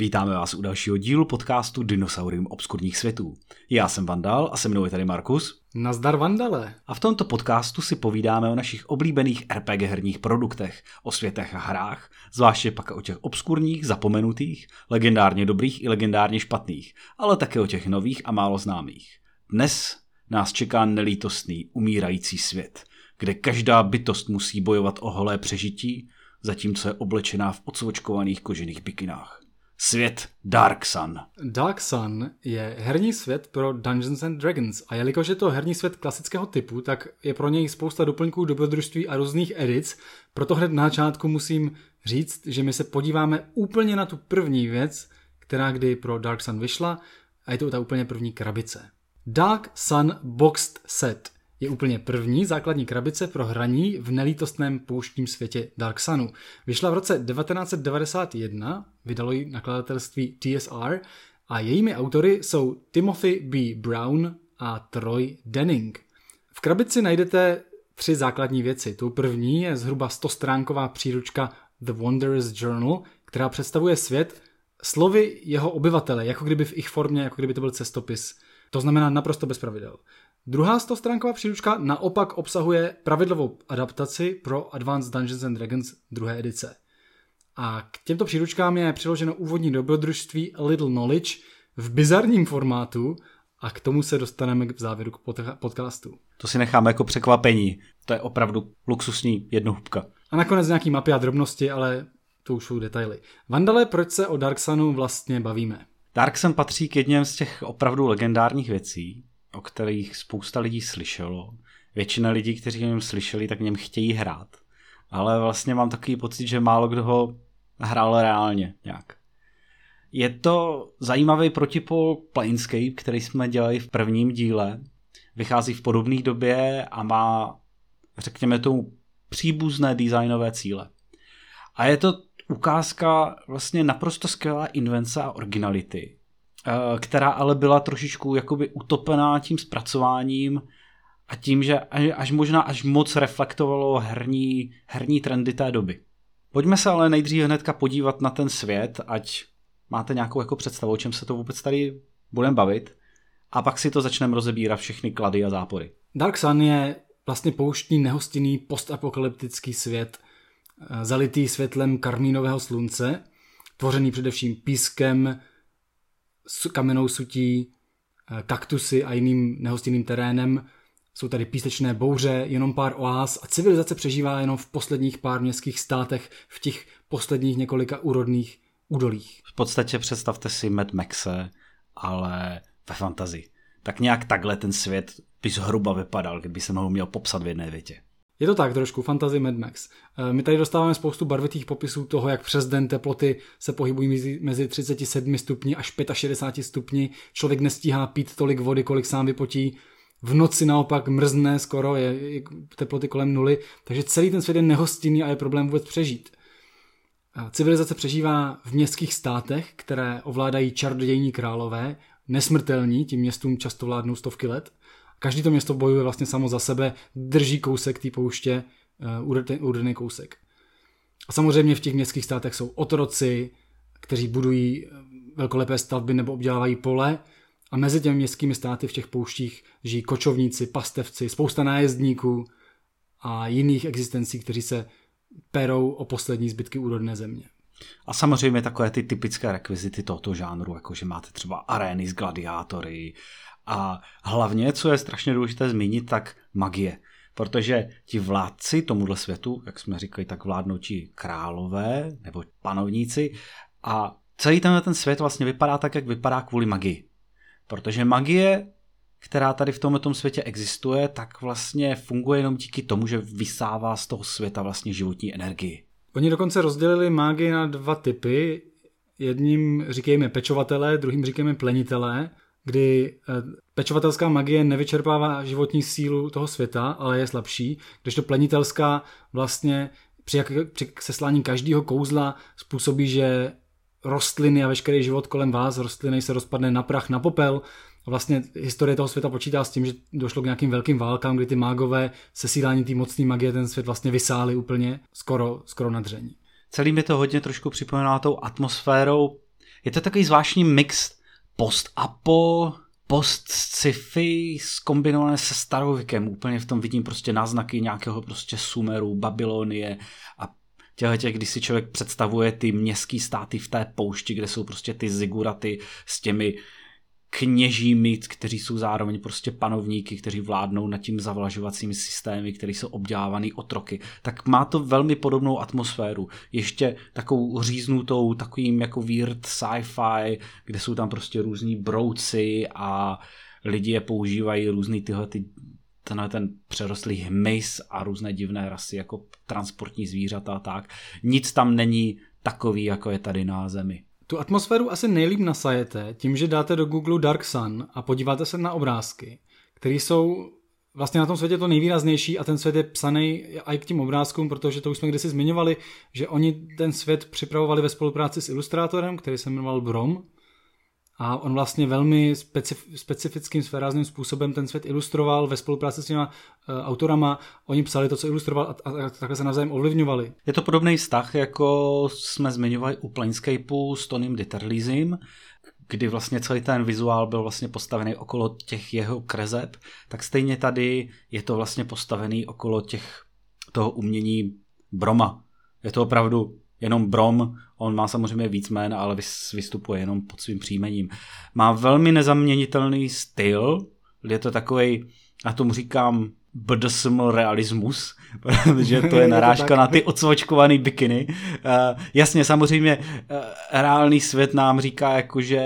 Vítáme vás u dalšího dílu podcastu Dinosaurium obskurních světů. Já jsem Vandal a se mnou je tady Markus. Nazdar Vandale. A v tomto podcastu si povídáme o našich oblíbených RPG herních produktech, o světech a hrách, zvláště pak o těch obskurních, zapomenutých, legendárně dobrých i legendárně špatných, ale také o těch nových a málo známých. Dnes nás čeká nelítostný, umírající svět, kde každá bytost musí bojovat o holé přežití, zatímco je oblečená v odsvočkovaných kožených bikinách. Svět Dark Sun. Dark Sun je herní svět pro Dungeons and Dragons a jelikož je to herní svět klasického typu, tak je pro něj spousta doplňků, dobrodružství a různých edic. Proto hned na začátku musím říct, že my se podíváme úplně na tu první věc, která kdy pro Dark Sun vyšla a je to ta úplně první krabice. Dark Sun Boxed Set – je úplně první základní krabice pro hraní v nelítostném pouštním světě Dark Sunu. Vyšla v roce 1991, vydalo ji nakladatelství TSR a jejími autory jsou Timothy B. Brown a Troy Denning. V krabici najdete tři základní věci. Tou první je zhruba 100-stránková příručka The Wanderer's Journal, která představuje svět slovy jeho obyvatele, jako kdyby v ich formě, jako kdyby to byl cestopis. To znamená naprosto bez pravidel. Druhá stostránková příručka naopak obsahuje pravidlovou adaptaci pro Advanced Dungeons and Dragons druhé edice. A k těmto příručkám je přiloženo úvodní dobrodružství A Little Knowledge v bizarním formátu a k tomu se dostaneme v závěru podcastu. To si necháme jako překvapení. To je opravdu luxusní jednohubka. A nakonec nějaký mapy a drobnosti, ale to už jsou detaily. Vandale, proč se o Dark Sunu vlastně bavíme? Dark Sun patří k jedním z těch opravdu legendárních věcí, o kterých spousta lidí slyšelo. Většina lidí, kteří o něm slyšeli, tak v něm chtějí hrát. Ale vlastně mám takový pocit, že málo kdo ho hrál reálně nějak. Je to zajímavý protipol Planescape, který jsme dělali v prvním díle. Vychází v podobné době a má, řekněme tomu, příbuzné designové cíle. A je to ukázka vlastně naprosto skvělá invence a originality, Eh, která ale byla trošičku jakoby utopená tím zpracováním a tím, že až možná až moc reflektovalo herní, herní trendy té doby. Pojďme se ale nejdřív hnedka podívat na ten svět, ať máte nějakou jako představu, o čem se to vůbec tady budeme bavit a pak si to začneme rozebírat všechny klady a zápory. Dark Sun je vlastně pouštní, nehostinný postapokalyptický svět, zalitý světlem karmínového slunce, tvořený především pískem, kamennou sutí, eh, kaktusy a jiným nehostinným terénem. Jsou tady písečné bouře, jenom pár oáz a civilizace přežívá jenom v posledních pár městských státech, v těch posledních několika úrodných údolích. V podstatě představte si Mad Maxe, ale ve fantazii. Tak nějak takhle ten svět by zhruba vypadal, kdyby se ho měl popsat v jedné větě. Je to tak trošku, fantasy Mad Max. Eh, my tady dostáváme spoustu barvitých popisů toho, jak přes den teploty se pohybují mezi, mezi 37 stupni až 65 stupni. Člověk nestíhá pít tolik vody, kolik sám vypotí. V noci naopak mrzne skoro, je, teploty kolem nuly, takže celý ten svět je nehostinný a je problém vůbec přežít. Civilizace přežívá v městských státech, které ovládají čarodějní králové, nesmrtelní, tím městům často vládnou stovky let. Každý to město bojuje vlastně samo za sebe, drží kousek té pouště, uh, úrodný kousek. A samozřejmě v těch městských státech jsou otroci, kteří budují eh, velkolepé stavby nebo obdělávají pole a mezi těmi městskými státy v těch pouštích žijí kočovníci, pastevci, spousta nájezdníků a jiných existencí, kteří se perou o poslední zbytky úrodné země. A samozřejmě takové ty typické rekvizity tohoto žánru, jako že máte třeba arény s gladiátory a hlavně, co je strašně důležité zmínit, tak magie. Protože ti vládci tomuhle světu, jak jsme říkali, tak vládnou ti králové nebo panovníci a celý tenhle ten svět vlastně vypadá tak, jak vypadá kvůli magii. Protože magie, která tady v tomto světě existuje, tak vlastně funguje jenom díky tomu, že vysává z toho světa vlastně životní energii. Oni dokonce rozdělili magii na dva typy. Jedním říkejme pečovatelé, druhým říkejme plenitelé kdy eh, pečovatelská magie nevyčerpává životní sílu toho světa, ale je slabší, když to plenitelská vlastně při, jak, při seslání každého kouzla způsobí, že rostliny a veškerý život kolem vás, rostliny se rozpadne na prach, na popel. A vlastně historie toho světa počítá s tím, že došlo k nějakým velkým válkám, kdy ty mágové sesílání té mocné magie ten svět vlastně vysály úplně skoro, skoro na dření. Celý mi to hodně trošku připomíná tou atmosférou je to takový zvláštní mix post-apo, post-sci-fi skombinované se starověkem. Úplně v tom vidím prostě náznaky nějakého prostě Sumeru, Babylonie a těhle těch, když si člověk představuje ty městský státy v té poušti, kde jsou prostě ty ziguraty s těmi kněžími, kteří jsou zároveň prostě panovníky, kteří vládnou nad tím zavlažovacími systémy, které jsou obdělávaný otroky, tak má to velmi podobnou atmosféru. Ještě takovou říznutou, takovým jako weird sci-fi, kde jsou tam prostě různí brouci a lidi je používají různý tyhle ty tenhle ten přerostlý hmyz a různé divné rasy jako transportní zvířata a tak. Nic tam není takový, jako je tady na Zemi. Tu atmosféru asi nejlíp nasajete tím, že dáte do Google Dark Sun a podíváte se na obrázky, které jsou vlastně na tom světě to nejvýraznější a ten svět je psaný i k tím obrázkům, protože to už jsme kdysi zmiňovali, že oni ten svět připravovali ve spolupráci s ilustrátorem, který se jmenoval Brom a on vlastně velmi specif, specifickým svérázným způsobem ten svět ilustroval ve spolupráci s těma uh, autorama. Oni psali to, co ilustroval a, a, a takhle se navzájem ovlivňovali. Je to podobný vztah, jako jsme zmiňovali u Planescapeu s Tonym Dieterlizem, kdy vlastně celý ten vizuál byl vlastně postavený okolo těch jeho krezeb, tak stejně tady je to vlastně postavený okolo těch toho umění Broma. Je to opravdu jenom Brom, on má samozřejmě víc jmén, ale vystupuje jenom pod svým příjmením. Má velmi nezaměnitelný styl, je to takový, já tomu říkám BDSM realismus, protože to je narážka na ty odsvočkované bikiny. Uh, jasně, samozřejmě uh, reálný svět nám říká, jako, že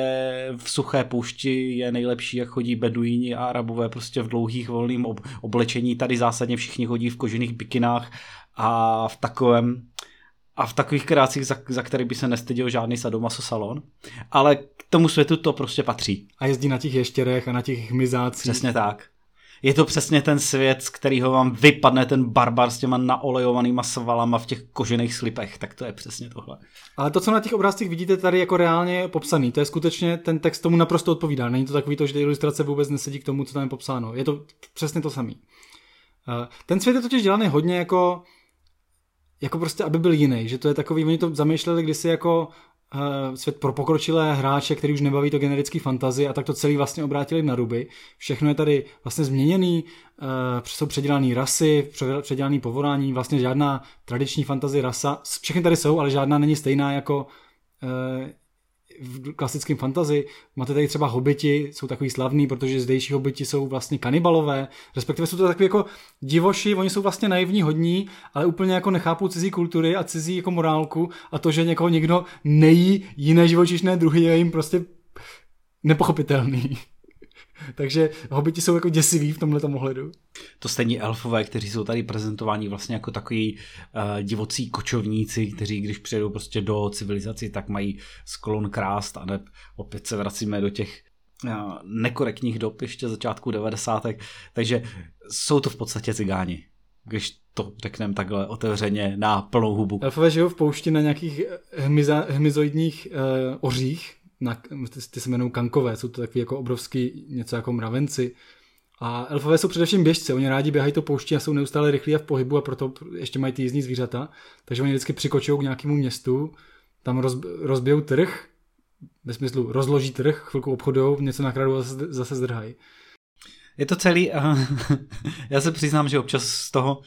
v suché poušti je nejlepší, jak chodí beduíni a arabové prostě v dlouhých volným ob- oblečení. Tady zásadně všichni chodí v kožených bikinách a v takovém a v takových kreacích, za, za který by se nestyděl žádný sadomaso salon, ale k tomu světu to prostě patří. A jezdí na těch ještěrech a na těch hmyzácích. Přesně tak. Je to přesně ten svět, z kterého vám vypadne ten barbar s těma naolejovanýma svalama v těch kožených slipech, tak to je přesně tohle. Ale to, co na těch obrázcích vidíte tady jako reálně popsaný, to je skutečně, ten text tomu naprosto odpovídá. Není to takový to, že ilustrace vůbec nesedí k tomu, co tam je popsáno. Je to přesně to samý. Eh, ten svět je totiž dělaný hodně jako jako prostě, aby byl jiný, že to je takový, oni to zamýšleli kdysi jako uh, svět pro pokročilé hráče, který už nebaví to generický fantazy a tak to celý vlastně obrátili na ruby. Všechno je tady vlastně změněný, uh, jsou předělané rasy, předělané povolání, vlastně žádná tradiční fantazy rasa, všechny tady jsou, ale žádná není stejná jako uh, v klasickém fantazi. Máte tady třeba hobiti, jsou takový slavní, protože zdejší hobiti jsou vlastně kanibalové, respektive jsou to takový jako divoši, oni jsou vlastně naivní hodní, ale úplně jako nechápou cizí kultury a cizí jako morálku a to, že někoho někdo nejí jiné živočišné druhy je jim prostě nepochopitelný. Takže hobiti jsou jako děsiví v tomhle ohledu. To stejně elfové, kteří jsou tady prezentováni vlastně jako takový uh, divocí kočovníci, kteří když přijedou prostě do civilizaci, tak mají sklon krást a ne opět se vracíme do těch uh, nekorektních dob ještě začátku 90. Takže jsou to v podstatě cigáni když to řekneme takhle otevřeně na plnou hubu. Elfové žijou v poušti na nějakých hmyza, hmyzoidních uh, ořích, na, ty, se jmenují kankové, jsou to takový jako obrovský něco jako mravenci. A elfové jsou především běžci, oni rádi běhají to pouští a jsou neustále rychlí a v pohybu a proto ještě mají ty jízdní zvířata. Takže oni vždycky přikočují k nějakému městu, tam roz, rozbijou trh, ve smyslu rozloží trh, chvilku obchodují, něco nakradou a zase, zase zdrhají. Je to celý, já se přiznám, že občas z toho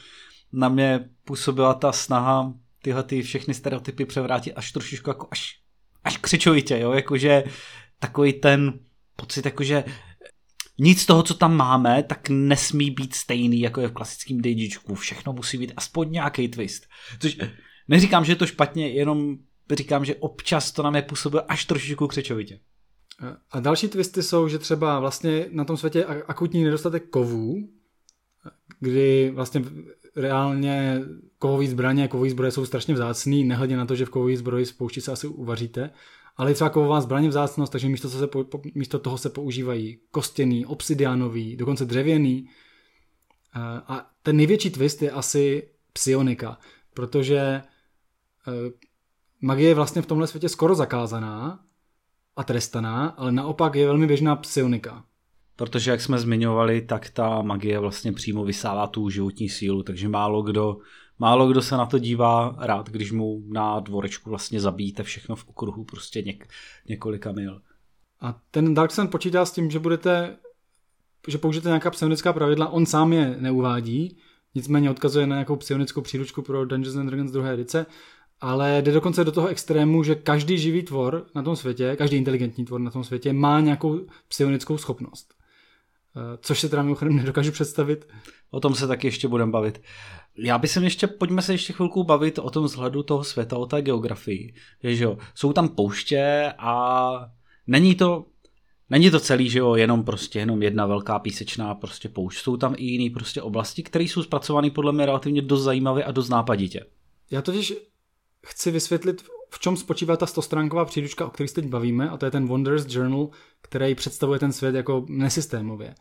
na mě působila ta snaha tyhle ty všechny stereotypy převrátit až trošičku jako až až křičovitě, jo, jakože takový ten pocit, jakože nic z toho, co tam máme, tak nesmí být stejný, jako je v klasickém DJčku. Všechno musí být aspoň nějaký twist. Což neříkám, že je to špatně, jenom říkám, že občas to na mě působilo až trošičku křičovitě. A další twisty jsou, že třeba vlastně na tom světě akutní nedostatek kovů, kdy vlastně reálně kovové zbraně, kovové zbroje jsou strašně vzácný, nehledě na to, že v kovové zbroji z poušti se asi uvaříte, ale je třeba kovová zbraně vzácnost, takže místo, se, místo toho se používají kostěný, obsidianový, dokonce dřevěný. A ten největší twist je asi psionika, protože e, magie je vlastně v tomhle světě skoro zakázaná a trestaná, ale naopak je velmi běžná psionika. Protože jak jsme zmiňovali, tak ta magie vlastně přímo vysává tu životní sílu, takže málo kdo málo kdo se na to dívá rád, když mu na dvorečku vlastně zabijíte všechno v okruhu prostě něk, několika mil. A ten Dark Sun počítá s tím, že budete že použijete nějaká psionická pravidla, on sám je neuvádí, nicméně odkazuje na nějakou psionickou příručku pro Dungeons and Dragons druhé edice, ale jde dokonce do toho extrému, že každý živý tvor na tom světě, každý inteligentní tvor na tom světě má nějakou psionickou schopnost. Eh, což se teda mimochodem nedokážu představit. O tom se taky ještě budeme bavit. Já bych se ještě, pojďme se ještě chvilku bavit o tom vzhledu toho světa, o té geografii. Že jo, jsou tam pouště a není to, není to celý, že jo, jenom prostě jenom jedna velká písečná prostě poušť. Jsou tam i jiné prostě oblasti, které jsou zpracované podle mě relativně dost zajímavě a dost nápaditě. Já totiž chci vysvětlit, v čem spočívá ta stostránková příručka, o které se teď bavíme, a to je ten Wonders Journal, který představuje ten svět jako nesystémově.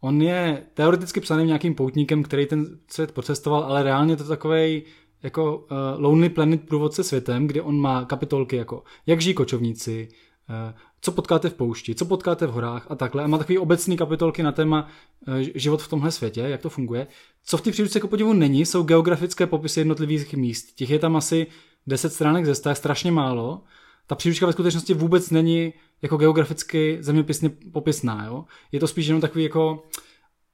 On je teoreticky psaným nějakým poutníkem, který ten svět procestoval, ale reálně to takový jako uh, Lonely Planet průvodce světem, kde on má kapitolky jako jak žijí kočovníci, uh, co potkáte v poušti, co potkáte v horách a takhle. A má takový obecný kapitolky na téma uh, život v tomhle světě, jak to funguje. Co v té příručce jako podivu není, jsou geografické popisy jednotlivých míst. Těch je tam asi 10 stránek ze 100, je strašně málo. Ta příručka ve skutečnosti vůbec není jako geograficky zeměpisně popisná. Jo? Je to spíš jenom takový jako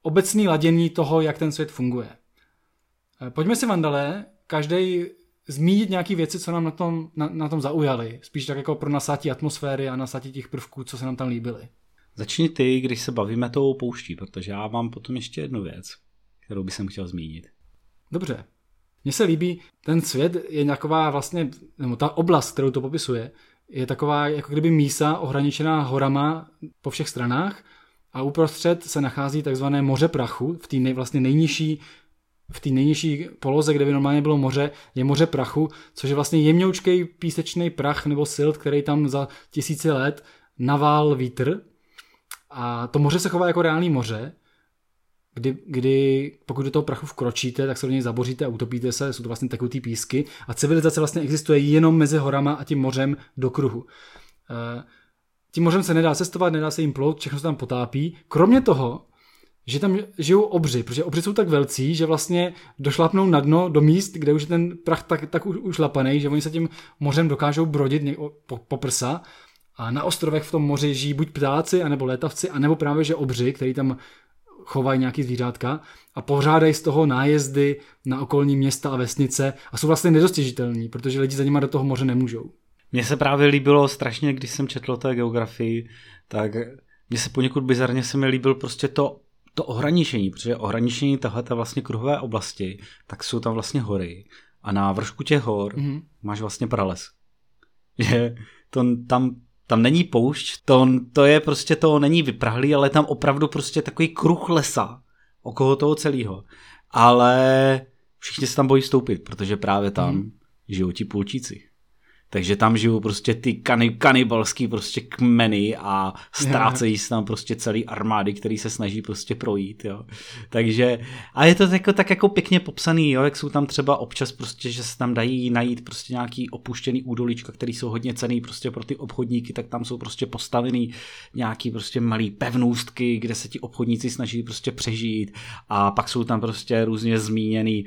obecný ladění toho, jak ten svět funguje. Eh, pojďme si, Vandale, každý zmínit nějaké věci, co nám na tom, na, na tom zaujaly. Spíš tak jako pro nasátí atmosféry a nasátí těch prvků, co se nám tam líbily. Začni ty, když se bavíme tou pouští, protože já mám potom ještě jednu věc, kterou bych chtěl zmínit. Dobře. Mně se líbí, ten svět je taková vlastně, nebo ta oblast, kterou to popisuje, je taková jako kdyby mísa ohraničená horama po všech stranách a uprostřed se nachází takzvané moře prachu, v té nej, vlastně nejnižší v té nejnižší poloze, kde by normálně bylo moře, je moře prachu, což je vlastně jemňoučkej písečný prach nebo silt, který tam za tisíce let navál vítr. A to moře se chová jako reálný moře kdy, kdy pokud do toho prachu vkročíte, tak se do něj zaboříte a utopíte se, jsou to vlastně tekutý písky a civilizace vlastně existuje jenom mezi horama a tím mořem do kruhu. E, tím mořem se nedá cestovat, nedá se jim plout, všechno se tam potápí. Kromě toho, že tam žijou obři, protože obři jsou tak velcí, že vlastně došlapnou na dno do míst, kde už je ten prach tak, tak ušlapaný, že oni se tím mořem dokážou brodit po, po prsa a na ostrovech v tom moři žijí buď ptáci, anebo létavci, anebo právě že obři, který tam chovají nějaký zvířátka a pořádají z toho nájezdy na okolní města a vesnice a jsou vlastně nedostižitelní, protože lidi za nima do toho moře nemůžou. Mně se právě líbilo strašně, když jsem četl o té geografii, tak mně se poněkud bizarně se mi líbil prostě to, to ohraničení, protože ohraničení tohle vlastně kruhové oblasti, tak jsou tam vlastně hory a na vršku těch hor mm-hmm. máš vlastně prales. Že to, tam tam není poušť, to, to je prostě, to není vyprahlý, ale tam opravdu prostě takový kruh lesa okolo toho celého. Ale všichni se tam bojí stoupit, protože právě tam hmm. žijou ti půlčíci. Takže tam žijou prostě ty kani, kanibalský prostě kmeny a ztrácejí se tam prostě celý armády, který se snaží prostě projít, jo. Takže, a je to jako, tak jako pěkně popsaný, jo, jak jsou tam třeba občas prostě, že se tam dají najít prostě nějaký opuštěný údolíčka, který jsou hodně cený prostě pro ty obchodníky, tak tam jsou prostě postavený nějaký prostě malý pevnůstky, kde se ti obchodníci snaží prostě přežít a pak jsou tam prostě různě zmíněný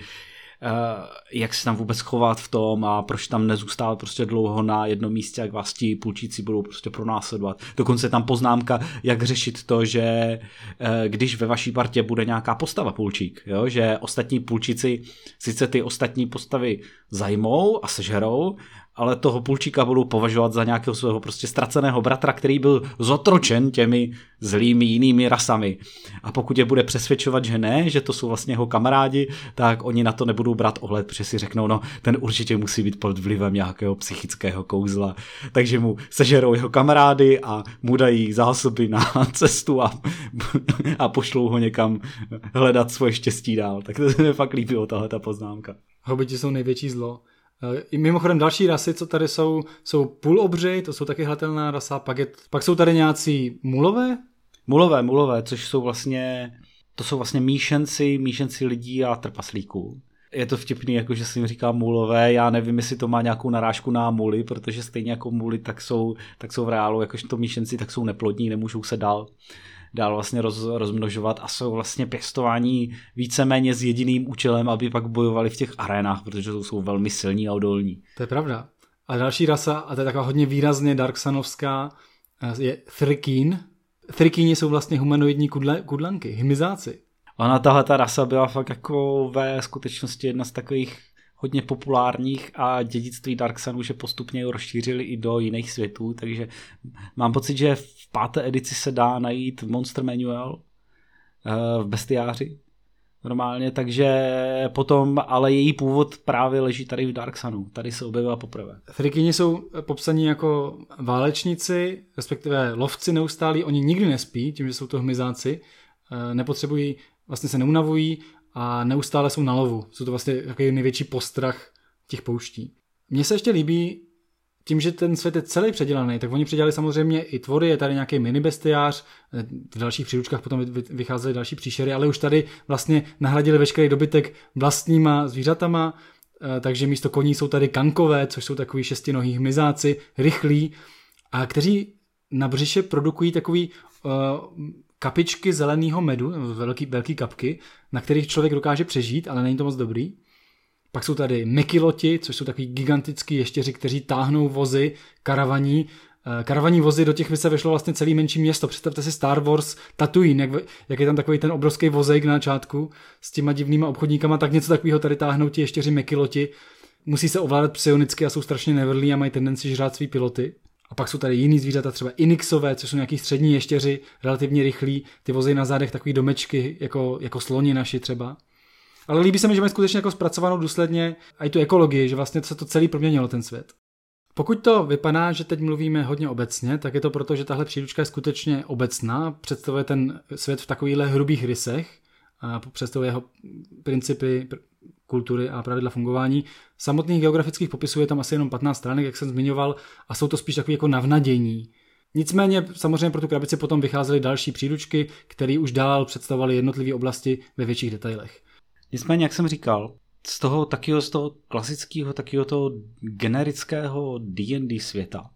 jak se tam vůbec chovat v tom a proč tam nezůstávat prostě dlouho na jednom místě, jak vás ti půlčíci budou prostě pronásledovat. Dokonce je tam poznámka, jak řešit to, že eh, když ve vaší partě bude nějaká postava půlčík, jo, že ostatní půlčíci sice ty ostatní postavy zajmou a sežerou, ale toho půlčíka budou považovat za nějakého svého prostě ztraceného bratra, který byl zotročen těmi zlými jinými rasami. A pokud je bude přesvědčovat, že ne, že to jsou vlastně jeho kamarádi, tak oni na to nebudou brát ohled, protože si řeknou, no ten určitě musí být pod vlivem nějakého psychického kouzla. Takže mu sežerou jeho kamarády a mu dají zásoby na cestu a, a pošlou ho někam hledat svoje štěstí dál. Tak to se mi fakt líbilo tahle ta poznámka. Hobiti jsou největší zlo. I mimochodem další rasy, co tady jsou, jsou půlobři, to jsou taky hlatelná rasa, pak, je, pak jsou tady nějací mulové? Mulové, mulové, což jsou vlastně, to jsou vlastně míšenci, míšenci lidí a trpaslíků. Je to vtipný, jako že se jim říká mulové, já nevím, jestli to má nějakou narážku na muly, protože stejně jako muly, tak jsou, tak jsou v reálu, jakož to míšenci, tak jsou neplodní, nemůžou se dál dál vlastně roz, rozmnožovat a jsou vlastně pěstování víceméně s jediným účelem, aby pak bojovali v těch arénách, protože jsou velmi silní a odolní. To je pravda. A další rasa, a to je taková hodně výrazně Darksanovská, eh, je Thrikín. Thrikíni jsou vlastně humanoidní kudle, kudlanky, hymizáci. Ona tahle ta rasa byla fakt jako ve skutečnosti jedna z takových hodně populárních a dědictví Dark Sun už je postupně rozšířili i do jiných světů, takže mám pocit, že v páté edici se dá najít Monster Manual eh, v bestiáři normálně, takže potom, ale její původ právě leží tady v Dark Sunu. Tady se objevila poprvé. Frikyni jsou popsaní jako válečníci, respektive lovci neustálí. Oni nikdy nespí, tím, že jsou to hmyzáci. Eh, nepotřebují, vlastně se neunavují a neustále jsou na lovu. Jsou to vlastně takový největší postrach těch pouští. Mně se ještě líbí, tím, že ten svět je celý předělaný, tak oni předělali samozřejmě i tvory, je tady nějaký mini bestiář, v dalších příručkách potom vycházely další příšery, ale už tady vlastně nahradili veškerý dobytek vlastníma zvířatama, eh, takže místo koní jsou tady kankové, což jsou takový šestinohý hmyzáci, rychlí, a kteří na břiše produkují takový uh, kapičky zeleného medu, velký, velký kapky, na kterých člověk dokáže přežít, ale není to moc dobrý. Pak jsou tady mekiloti, což jsou takový gigantický ještěři, kteří táhnou vozy, karavaní. Eh, karavaní vozy, do těch by se vešlo vlastně celý menší město. Představte si Star Wars Tatooine, jak, jak je tam takový ten obrovský vozejk na začátku s těma divnýma obchodníkama, tak něco takového tady táhnou ti ještěři mekiloti. Musí se ovládat psionicky a jsou strašně nevrlí a mají tendenci žrát svý piloty. A pak jsou tady jiný zvířata, třeba inixové, což jsou nějaký střední ještěři, relativně rychlí, ty vozy na zádech takový domečky, jako, jako sloni naši třeba. Ale líbí se mi, že mají skutečně jako zpracovanou důsledně a i tu ekologii, že vlastně se to celý proměnilo ten svět. Pokud to vypadá, že teď mluvíme hodně obecně, tak je to proto, že tahle příručka je skutečně obecná, představuje ten svět v takovýchhle hrubých rysech, a představuje jeho principy, kultury a pravidla fungování. Samotných geografických popisů je tam asi jenom 15 stránek, jak jsem zmiňoval, a jsou to spíš takové jako navnadění. Nicméně samozřejmě pro tu krabici potom vycházely další příručky, které už dál představovaly jednotlivé oblasti ve větších detailech. Nicméně, jak jsem říkal, z toho takého, z toho klasického, takového toho generického D&D světa,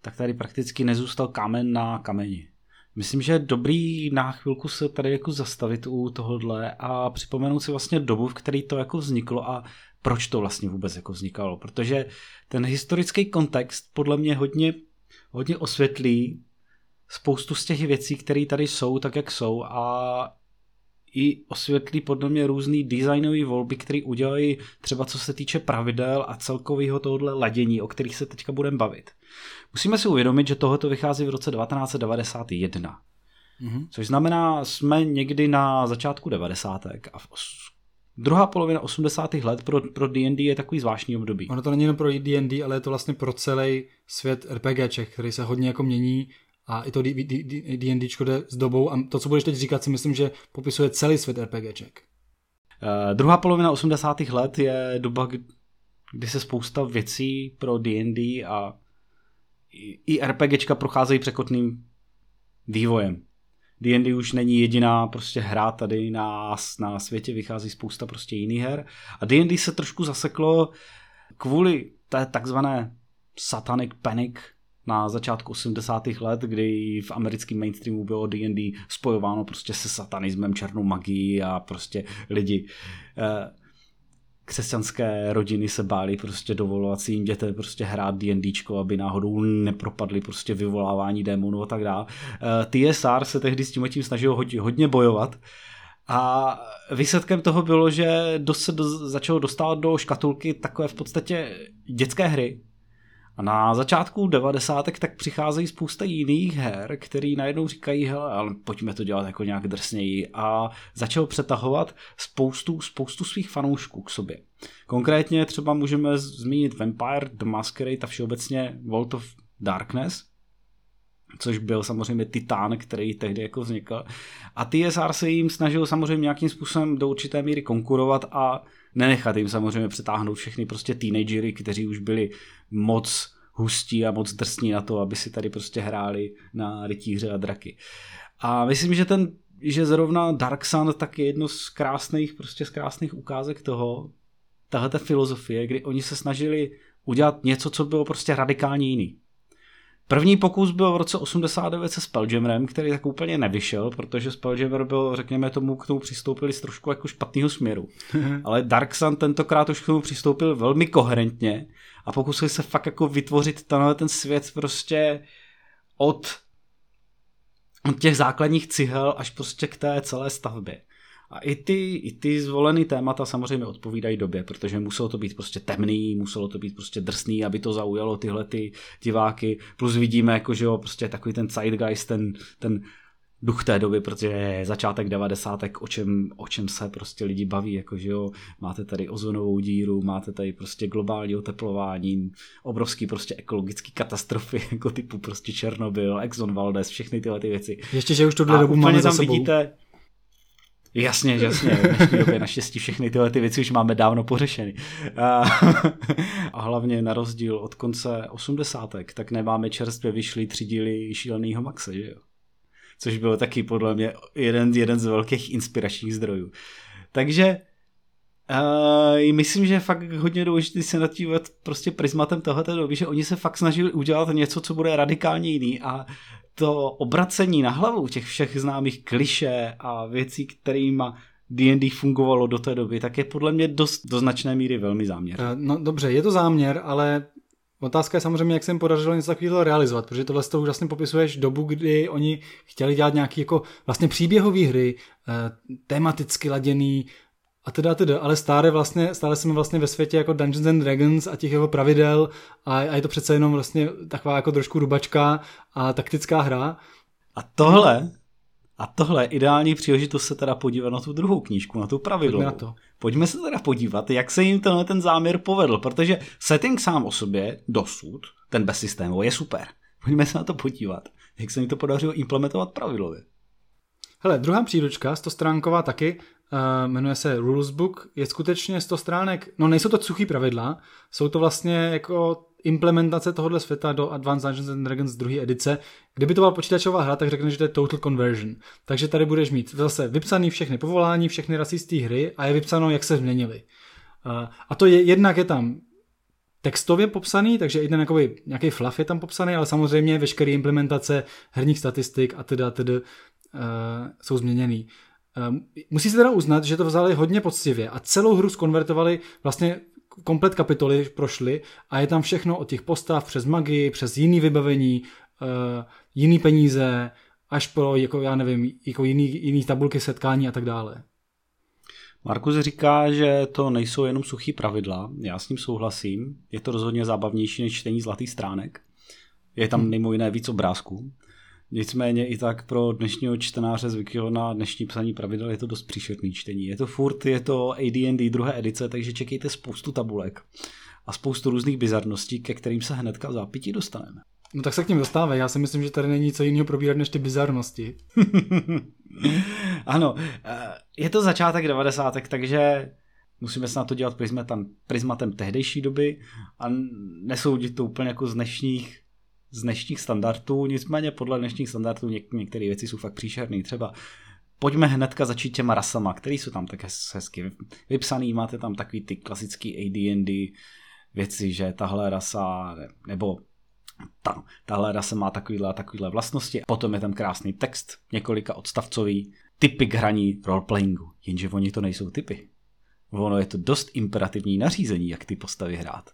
tak tady prakticky nezůstal kámen na kameni. Myslím, že je dobrý na chvilku se tady jako zastavit u tohohle a připomenout si vlastně dobu, v které to jako vzniklo a proč to vlastně vůbec jako vznikalo. Protože ten historický kontext podle mě hodně, hodně osvětlí spoustu z těch věcí, které tady jsou, tak jak jsou a i osvětlí podle mě různý designové volby, které udělají třeba co se týče pravidel a celkového tohohle ladění, o kterých se teďka budeme bavit. Musíme si uvědomit, že tohoto vychází v roce 1991. Mm-hmm. Což znamená, jsme někdy na začátku 90. a v os... druhá polovina 80. let pro, pro D&D je takový zvláštní období. Ono to není jenom pro D&D, ale je to vlastně pro celý svět RPGček, který se hodně jako mění a i to D&D jde s dobou a to, co budeš teď říkat, si myslím, že popisuje celý svět RPGček. Uh, druhá polovina 80. let je doba, kdy se spousta věcí pro D&D a i RPGčka procházejí překotným vývojem. D&D už není jediná prostě hra tady na, na světě, vychází spousta prostě jiných her a D&D se trošku zaseklo kvůli té takzvané satanic panic na začátku 80. let, kdy v americkém mainstreamu bylo D&D spojováno prostě se satanismem, černou magií a prostě lidi eh, křesťanské rodiny se báli prostě dovolovat svým dětem prostě hrát D&Dčko, aby náhodou nepropadli prostě vyvolávání démonů a tak dále. Eh, TSR se tehdy s tím tím snažil hodně, bojovat a výsledkem toho bylo, že se do, začalo dostávat do škatulky takové v podstatě dětské hry, a na začátku 90. tak přicházejí spousta jiných her, který najednou říkají, hele, ale pojďme to dělat jako nějak drsněji a začal přetahovat spoustu, spoustu svých fanoušků k sobě. Konkrétně třeba můžeme zmínit Vampire, The Masquerade a všeobecně World of Darkness, což byl samozřejmě titán, který tehdy jako vznikl. A TSR se jim snažil samozřejmě nějakým způsobem do určité míry konkurovat a nenechat jim samozřejmě přetáhnout všechny prostě teenagery, kteří už byli moc hustí a moc drsní na to, aby si tady prostě hráli na rytíře a draky. A myslím, že ten že zrovna Dark Sun tak je jedno z krásných, prostě z krásných ukázek toho, tahle filozofie, kdy oni se snažili udělat něco, co bylo prostě radikálně jiný. První pokus byl v roce 89 se Spelljammerem, který tak úplně nevyšel, protože Spelljammer byl, řekněme tomu, k tomu přistoupili z trošku jako špatného směru. Ale Dark Sun tentokrát už k tomu přistoupil velmi koherentně a pokusil se fakt jako vytvořit tenhle ten svět prostě od, od těch základních cihel až prostě k té celé stavbě. A i ty, i ty zvolený témata samozřejmě odpovídají době, protože muselo to být prostě temný, muselo to být prostě drsný, aby to zaujalo tyhle ty diváky. Plus vidíme, jako, že jo, prostě takový ten zeitgeist, ten, ten duch té doby, protože je začátek 90. o čem, o čem se prostě lidi baví, jako že jo, máte tady ozonovou díru, máte tady prostě globální oteplování, obrovský prostě ekologický katastrofy, jako typu prostě Černobyl, Exxon Valdez, všechny tyhle ty věci. Ještě, že už tuhle dobu máme tam sebou. vidíte, Jasně, jasně. V dnešní době naštěstí všechny tyhle ty věci už máme dávno pořešeny. A, a hlavně na rozdíl od konce osmdesátek, tak nemáme čerstvě vyšly tři díly šíleného Maxe, že jo? Což byl taky podle mě jeden, jeden z velkých inspiračních zdrojů. Takže Uh, myslím, že je fakt hodně důležité se nad tím prostě prismatem tohoto doby, že oni se fakt snažili udělat něco, co bude radikálně jiný a to obracení na hlavu těch všech známých kliše a věcí, kterýma D&D fungovalo do té doby, tak je podle mě dost, do značné míry velmi záměr. Eh, no dobře, je to záměr, ale Otázka je samozřejmě, jak se jim podařilo něco takového realizovat, protože tohle to úžasně popisuješ dobu, kdy oni chtěli dělat nějaký jako vlastně příběhové hry, eh, tematicky laděný, a teda, teda, ale stále, vlastně, stále jsme vlastně ve světě jako Dungeons and Dragons a těch jeho pravidel a, a je to přece jenom vlastně taková jako trošku rubačka a taktická hra. A tohle, a tohle je ideální příležitost se teda podívat na tu druhou knížku, na tu pravidlo. Pojďme na to. Pojďme se teda podívat, jak se jim tenhle ten záměr povedl, protože setting sám o sobě dosud, ten bezsystémový, je super. Pojďme se na to podívat, jak se jim to podařilo implementovat pravidlově. Hele, druhá příručka, 100 stránková taky, uh, jmenuje se Rulesbook, je skutečně 100 stránek, no nejsou to suchý pravidla, jsou to vlastně jako implementace tohohle světa do Advanced Dungeons and Dragons druhé edice. Kdyby to byla počítačová hra, tak řekneš, že to je total conversion. Takže tady budeš mít zase vypsaný všechny povolání, všechny rasy z hry a je vypsáno, jak se změnily. Uh, a to je, jednak je tam textově popsaný, takže i ten nějaký fluff je tam popsaný, ale samozřejmě veškeré implementace herních statistik a teda, teda uh, jsou změněný. Um, musí se teda uznat, že to vzali hodně poctivě a celou hru skonvertovali vlastně komplet kapitoly prošly a je tam všechno od těch postav přes magii, přes jiný vybavení, uh, jiný peníze, až po, jako já nevím, jako jiný, jiný tabulky setkání a tak dále. Markus říká, že to nejsou jenom suchý pravidla, já s ním souhlasím, je to rozhodně zábavnější než čtení zlatých stránek. Je tam hm. mimo jiné víc obrázků. Nicméně i tak pro dnešního čtenáře zvyklého na dnešní psaní pravidel je to dost příšerný čtení. Je to furt, je to AD&D druhé edice, takže čekejte spoustu tabulek a spoustu různých bizarností, ke kterým se hnedka v zápětí dostaneme. No tak se k ním dostávají. Já si myslím, že tady není nic jiného probírat než ty bizarnosti. ano, eh, je to začátek 90. takže musíme se na to dělat prismatem, prismatem tehdejší doby a nesoudit to úplně jako z dnešních z dnešních standardů, nicméně podle dnešních standardů něk- některé věci jsou fakt příšerné. Třeba pojďme hnedka začít těma rasama, které jsou tam tak hezky vypsaný, máte tam takový ty klasický AD&D věci, že tahle rasa, nebo ta, tahle rasa má takovýhle a takovýhle vlastnosti. Potom je tam krásný text, několika odstavcový, typy k hraní roleplayingu, jenže oni to nejsou typy. Ono je to dost imperativní nařízení, jak ty postavy hrát.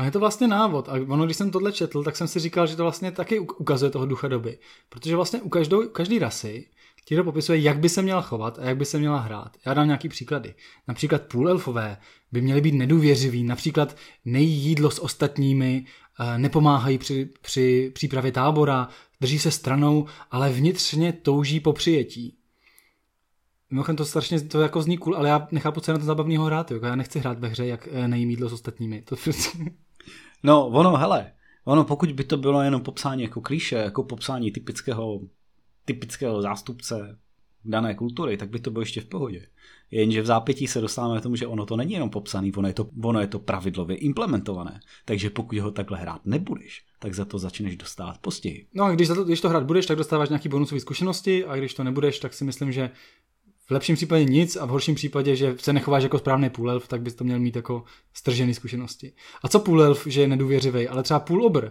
A je to vlastně návod. A ono, když jsem tohle četl, tak jsem si říkal, že to vlastně taky ukazuje toho ducha doby. Protože vlastně u každou, každý rasy ti to popisuje, jak by se měla chovat a jak by se měla hrát. Já dám nějaký příklady. Například půlelfové by měly být nedůvěřiví, například nejí jídlo s ostatními, eh, nepomáhají při, při přípravě tábora, drží se stranou, ale vnitřně touží po přijetí. Mimochodem to strašně to jako zní cool, ale já nechápu, co je na to zabavného hrát. Jo. Já nechci hrát ve hře, jak eh, nejím jídlo s ostatními. To prostě... No, ono, hele, ono pokud by to bylo jenom popsání jako klíše, jako popsání typického, typického zástupce dané kultury, tak by to bylo ještě v pohodě. Jenže v zápětí se dostáváme k tomu, že ono to není jenom popsaný, ono je to, ono je to pravidlově implementované. Takže pokud ho takhle hrát nebudeš, tak za to začneš dostávat postihy. No a když, za to, když to hrát budeš, tak dostáváš nějaký bonusové zkušenosti a když to nebudeš, tak si myslím, že v lepším případě nic a v horším případě, že se nechováš jako správný půlelf, tak bys to měl mít jako stržený zkušenosti. A co půlelf, že je nedůvěřivý, ale třeba půlobr.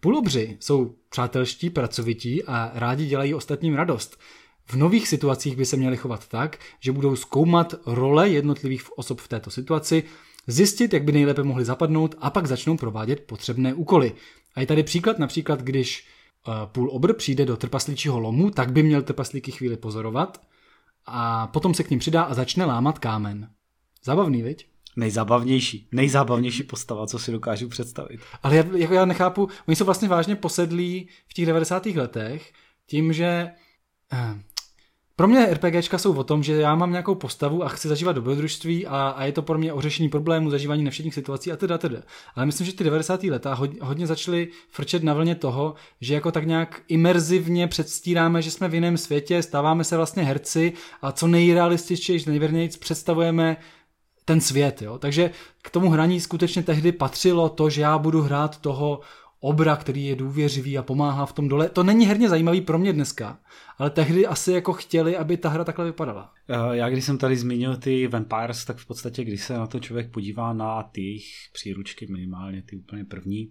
Půlobři jsou přátelští, pracovití a rádi dělají ostatním radost. V nových situacích by se měli chovat tak, že budou zkoumat role jednotlivých osob v této situaci, zjistit, jak by nejlépe mohli zapadnout a pak začnou provádět potřebné úkoly. A je tady příklad, například když eh, půl obr přijde do trpaslíčího lomu, tak by měl trpaslíky chvíli pozorovat a potom se k ním přidá a začne lámat kámen. Zábavný, viď? Nejzábavnější, nejzábavnější postava, co si dokážu představit. Ale já, jako já nechápu, oni jsou vlastně vážně posedlí v těch 90. letech tím, že eh, pro mě RPGčka jsou o tom, že já mám nějakou postavu a chci zažívat dobrodružství a, a je to pro mě o řešení problémů, zažívání nevšedních situací a teda teda. Ale myslím, že ty 90. leta hodně, hodně začaly frčet na vlně toho, že jako tak nějak imerzivně předstíráme, že jsme v jiném světě, stáváme se vlastně herci a co nejrealističtěji, nejvěrněji představujeme ten svět. Jo? Takže k tomu hraní skutečně tehdy patřilo to, že já budu hrát toho obra, který je důvěřivý a pomáhá v tom dole. To není herně zajímavý pro mě dneska, ale tehdy asi jako chtěli, aby ta hra takhle vypadala. Eh, já když jsem tady zmínil ty Vampires, tak v podstatě, když se na to člověk podívá na ty příručky, minimálně ty úplně první,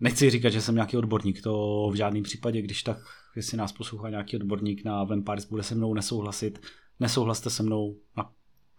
nechci říkat, že jsem nějaký odborník, to v žádném případě, když tak, jestli nás poslouchá nějaký odborník na Vampires, bude se mnou nesouhlasit, nesouhlaste se mnou,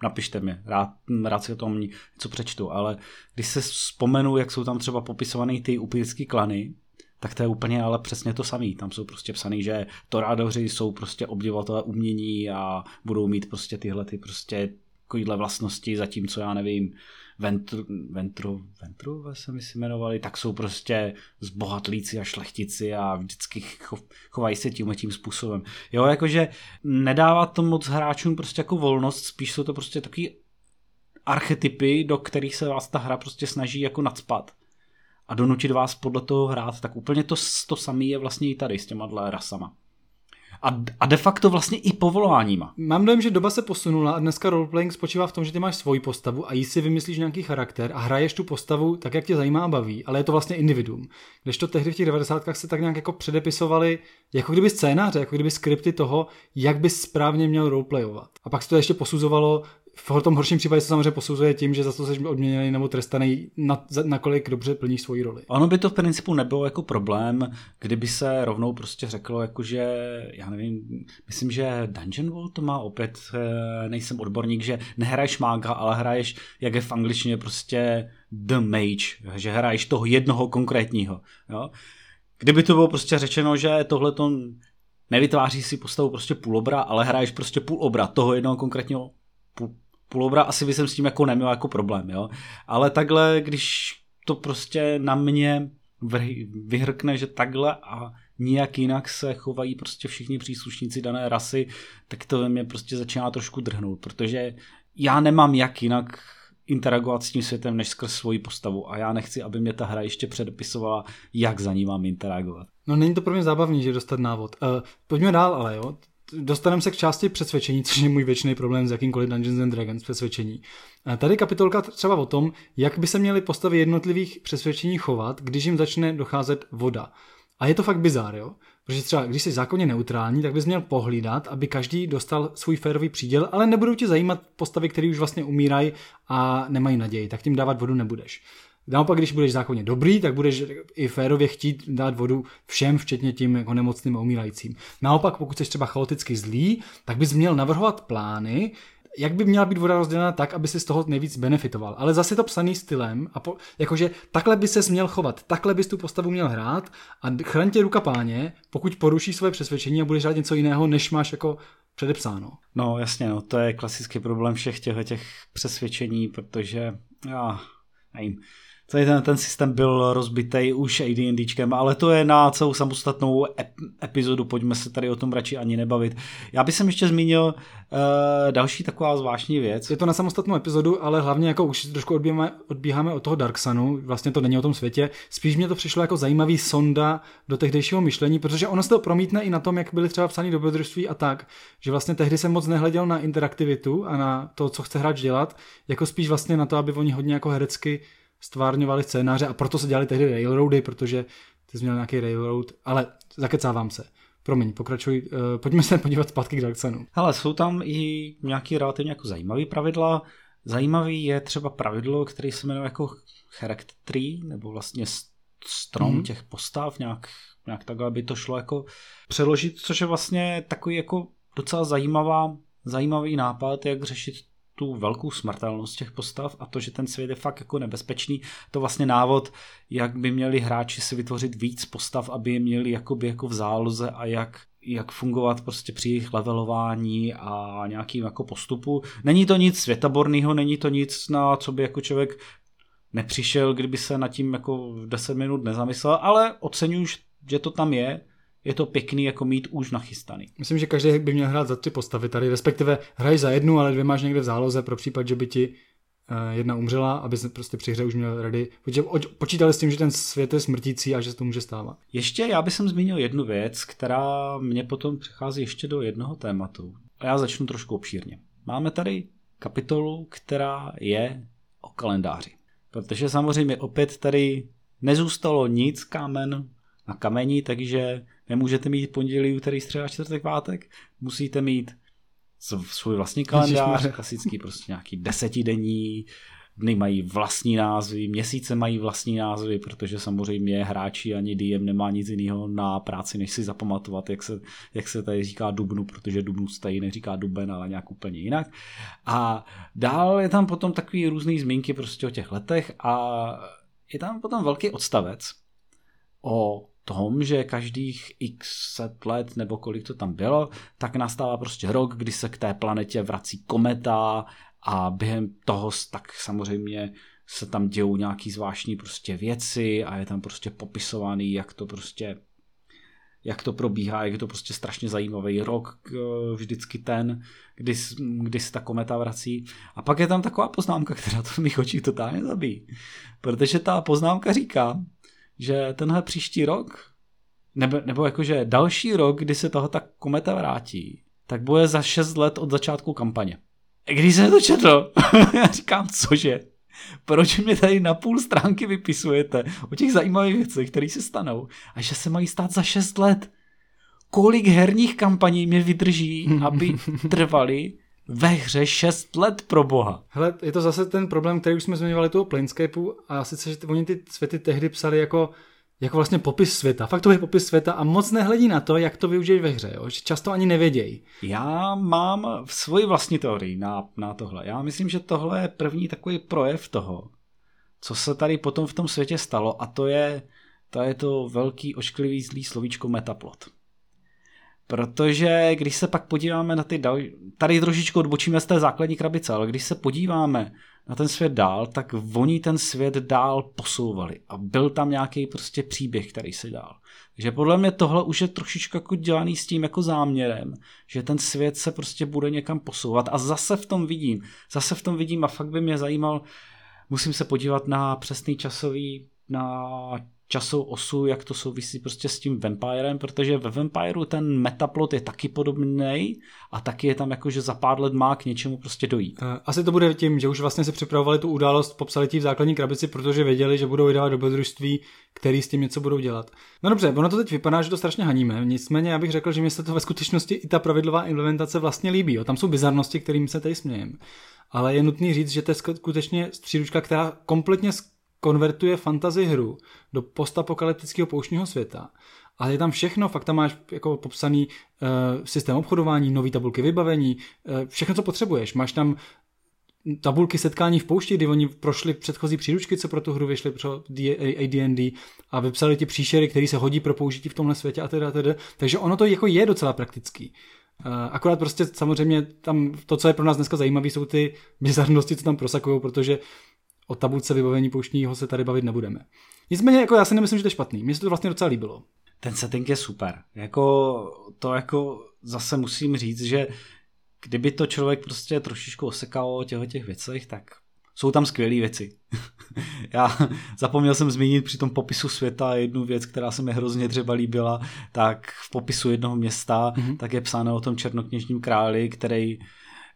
napište mi, rád, rád si o tom něco přečtu, ale když se vzpomenu, jak jsou tam třeba popisované ty upírské klany, tak to je úplně ale přesně to samé. Tam jsou prostě psaný, že torádoři jsou prostě obdivatelé umění a budou mít prostě tyhle ty prostě takovýhle vlastnosti, zatímco já nevím, Ventru, Ventru, Ventrové se mi jmenovali, tak jsou prostě zbohatlíci a šlechtici a vždycky chovají se tím tím způsobem. Jo, jakože nedává to moc hráčům prostě jako volnost, spíš jsou to prostě takový archetypy, do kterých se vás ta hra prostě snaží jako nadspat a donutit vás podle toho hrát, tak úplně to, to samé je vlastně i tady s těma rasama a, a de facto vlastně i povoláníma. Mám dojem, že doba se posunula a dneska roleplaying spočívá v tom, že ty máš svoji postavu a jí si vymyslíš nějaký charakter a hraješ tu postavu tak, jak tě zajímá a baví, ale je to vlastně individuum. Když to tehdy v těch 90. se tak nějak jako předepisovali, jako kdyby scénáře, jako kdyby skripty toho, jak bys správně měl roleplayovat. A pak se to ještě posuzovalo v tom horším případě se samozřejmě posuzuje tím, že za to jsi odměněný nebo trestaný, na, dobře plníš svoji roli. Ono by to v principu nebylo jako problém, kdyby se rovnou prostě řeklo, jako že, já nevím, myslím, že Dungeon World to má opět, eh, nejsem odborník, že nehraješ mága, ale hraješ, jak je v angličtině prostě the mage, že hraješ toho jednoho konkrétního. Jo? Kdyby to bylo prostě řečeno, že tohle to nevytváří si postavu prostě půlobra, ale hraješ prostě půlobra toho jednoho konkrétního půl, půlobra asi by jsem s tím jako neměl jako problém, jo. Ale takhle, když to prostě na mě vyhrkne, že takhle a nijak jinak se chovají prostě všichni příslušníci dané rasy, tak to ve mě prostě začíná trošku drhnout, protože já nemám jak jinak interagovat s tím světem než skrz svoji postavu a já nechci, aby mě ta hra ještě předepisovala, jak za ní mám interagovat. No není to pro mě zábavný, že dostat návod. Uh, pojďme dál, ale jo dostaneme se k části přesvědčení, což je můj věčný problém s jakýmkoliv Dungeons and Dragons přesvědčení. Tady kapitolka třeba o tom, jak by se měly postavy jednotlivých přesvědčení chovat, když jim začne docházet voda. A je to fakt bizár, jo? Protože třeba, když jsi zákonně neutrální, tak bys měl pohlídat, aby každý dostal svůj férový příděl, ale nebudou tě zajímat postavy, které už vlastně umírají a nemají naději, tak tím dávat vodu nebudeš. Naopak, když budeš zákonně dobrý, tak budeš i férově chtít dát vodu všem, včetně tím jako nemocným a umírajícím. Naopak, pokud jsi třeba chaoticky zlý, tak bys měl navrhovat plány, jak by měla být voda rozdělena tak, aby si z toho nejvíc benefitoval. Ale zase to psaný stylem, a po, jakože takhle by se měl chovat, takhle bys tu postavu měl hrát a chraň tě ruka páně, pokud porušíš své přesvědčení a budeš hrát něco jiného, než máš jako předepsáno. No jasně, no, to je klasický problém všech těch, těch přesvědčení, protože já nevím, celý ten, ten systém byl rozbitý už AD&Dčkem, ale to je na celou samostatnou ep- epizodu, pojďme se tady o tom radši ani nebavit. Já bych ještě zmínil uh, další taková zvláštní věc. Je to na samostatnou epizodu, ale hlavně jako už trošku odbíháme, odbíháme od toho Dark Sunu, vlastně to není o tom světě, spíš mě to přišlo jako zajímavý sonda do tehdejšího myšlení, protože ono se to promítne i na tom, jak byly třeba psaný dobrodružství a tak, že vlastně tehdy jsem moc nehleděl na interaktivitu a na to, co chce hráč dělat, jako spíš vlastně na to, aby oni hodně jako herecky stvárňovali scénáře a proto se dělali tehdy railroady, protože ty jsi měl nějaký railroad, ale zakecávám se. Promiň, pokračuj, uh, pojďme se podívat zpátky k Darksenu. Ale jsou tam i nějaký relativně jako zajímavý pravidla. Zajímavý je třeba pravidlo, který se jmenuje jako character tree, nebo vlastně strom mm-hmm. těch postav, nějak, nějak takhle, aby to šlo jako přeložit, což je vlastně takový jako docela zajímavá, zajímavý nápad, jak řešit tu velkou smrtelnost těch postav a to, že ten svět je fakt jako nebezpečný, to vlastně návod, jak by měli hráči si vytvořit víc postav, aby je měli jakoby jako v záloze a jak jak fungovat prostě při jejich levelování a nějakým jako postupu. Není to nic světaborného, není to nic, na co by jako člověk nepřišel, kdyby se nad tím jako v 10 minut nezamyslel, ale oceňuji, že to tam je, je to pěkný jako mít už nachystaný. Myslím, že každý by měl hrát za tři postavy tady, respektive hraj za jednu, ale dvě máš někde v záloze pro případ, že by ti eh, jedna umřela, aby se prostě při hře už měl ready. Protože počítali s tím, že ten svět je smrtící a že se to může stávat. Ještě já bych zmínil jednu věc, která mě potom přechází ještě do jednoho tématu. A já začnu trošku obšírně. Máme tady kapitolu, která je o kalendáři. Protože samozřejmě opět tady nezůstalo nic kámen na kamení, takže nemůžete mít pondělí, úterý, středa, čtvrtek, pátek. Musíte mít svůj vlastní kalendář, klasický prostě nějaký desetidenní, dny mají vlastní názvy, měsíce mají vlastní názvy, protože samozřejmě hráči ani DM nemá nic jiného na práci, než si zapamatovat, jak se, jak se tady říká dubnu, protože dubnu stejně neříká duben, ale nějak úplně jinak. A dál je tam potom takový různý zmínky prostě o těch letech a je tam potom velký odstavec o tom, že každých x set let nebo kolik to tam bylo, tak nastává prostě rok, kdy se k té planetě vrací kometa a během toho tak samozřejmě se tam dějou nějaký zvláštní prostě věci a je tam prostě popisovaný, jak to prostě jak to probíhá, jak je to prostě strašně zajímavý rok, vždycky ten, kdy, kdy se ta kometa vrací. A pak je tam taková poznámka, která to v mých očích totálně zabíjí. Protože ta poznámka říká, že tenhle příští rok, nebo, nebo jakože další rok, kdy se toho ta kometa vrátí, tak bude za 6 let od začátku kampaně. Když jsem to četl, já říkám, cože? Proč mě tady na půl stránky vypisujete o těch zajímavých věcech, které se stanou a že se mají stát za 6 let? Kolik herních kampaní mě vydrží, aby trvali ve hře 6 let pro boha. Hele, je to zase ten problém, který už jsme zmiňovali toho Planescapeu a sice, že oni ty světy tehdy psali jako jako vlastně popis světa, Fakt to je popis světa a moc nehledí na to, jak to využiješ ve hře, jo? že často ani nevědějí. Já mám v svoji vlastní teorii na, na tohle. Já myslím, že tohle je první takový projev toho, co se tady potom v tom světě stalo a to je to, je to velký ošklivý zlý slovíčko metaplot. Protože když se pak podíváme na ty další, tady trošičku odbočíme z té základní krabice, ale když se podíváme na ten svět dál, tak oni ten svět dál posouvali a byl tam nějaký prostě příběh, který se dál. Takže podle mě tohle už je trošičku jako dělaný s tím jako záměrem, že ten svět se prostě bude někam posouvat a zase v tom vidím, zase v tom vidím a fakt by mě zajímal, musím se podívat na přesný časový, na časovou osu, jak to souvisí prostě s tím Vampirem, protože ve Vampireu ten metaplot je taky podobný a taky je tam jako, že za pár let má k něčemu prostě dojít. Eh, asi to bude tím, že už vlastně si připravovali tu událost, popsali ti v základní krabici, protože věděli, že budou vydávat dobrodružství, který s tím něco budou dělat. No dobře, ono to teď vypadá, že to strašně haníme, nicméně já bych řekl, že mi se to ve skutečnosti i ta pravidlová implementace vlastně líbí. Jo. Tam jsou bizarnosti, kterým se tady smějeme. Ale je nutný říct, že to je skutečně stříručka, která kompletně konvertuje fantasy hru do postapokalyptického pouštního světa. A je tam všechno, fakt tam máš jako popsaný uh, systém obchodování, nový tabulky vybavení, uh, všechno, co potřebuješ. Máš tam tabulky setkání v poušti, kdy oni prošli předchozí příručky, co pro tu hru vyšly pro AD&D a vypsali ti příšery, který se hodí pro použití v tomhle světě a teda, teda. Takže ono to jako je docela praktický. Uh, akorát prostě samozřejmě tam to, co je pro nás dneska zajímavé, jsou ty bizarnosti, co tam prosakují, protože o tabulce vybavení pouštního se tady bavit nebudeme. Nicméně jako já si nemyslím, že to je špatný. Mně se to vlastně docela líbilo. Ten setting je super. Jako, to jako zase musím říct, že kdyby to člověk prostě trošičku osekal o těchto těch věcech, tak jsou tam skvělé věci. Já zapomněl jsem zmínit při tom popisu světa jednu věc, která se mi hrozně třeba líbila, tak v popisu jednoho města mm-hmm. tak je psáno o tom černokněžním králi, který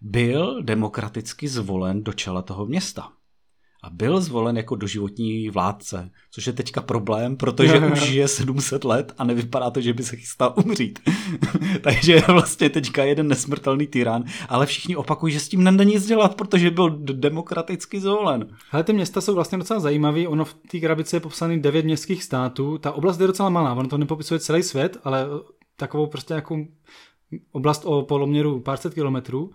byl demokraticky zvolen do čela toho města. A byl zvolen jako doživotní vládce, což je teďka problém, protože už žije 700 let a nevypadá to, že by se chystal umřít. Takže je vlastně teďka jeden nesmrtelný tyran, ale všichni opakují, že s tím není nic dělat, protože byl demokraticky zvolen. Ale ty města jsou vlastně docela zajímavé. Ono v té krabici je popsaný devět městských států. Ta oblast je docela malá, ono to nepopisuje celý svět, ale takovou prostě jako oblast o poloměru pár set kilometrů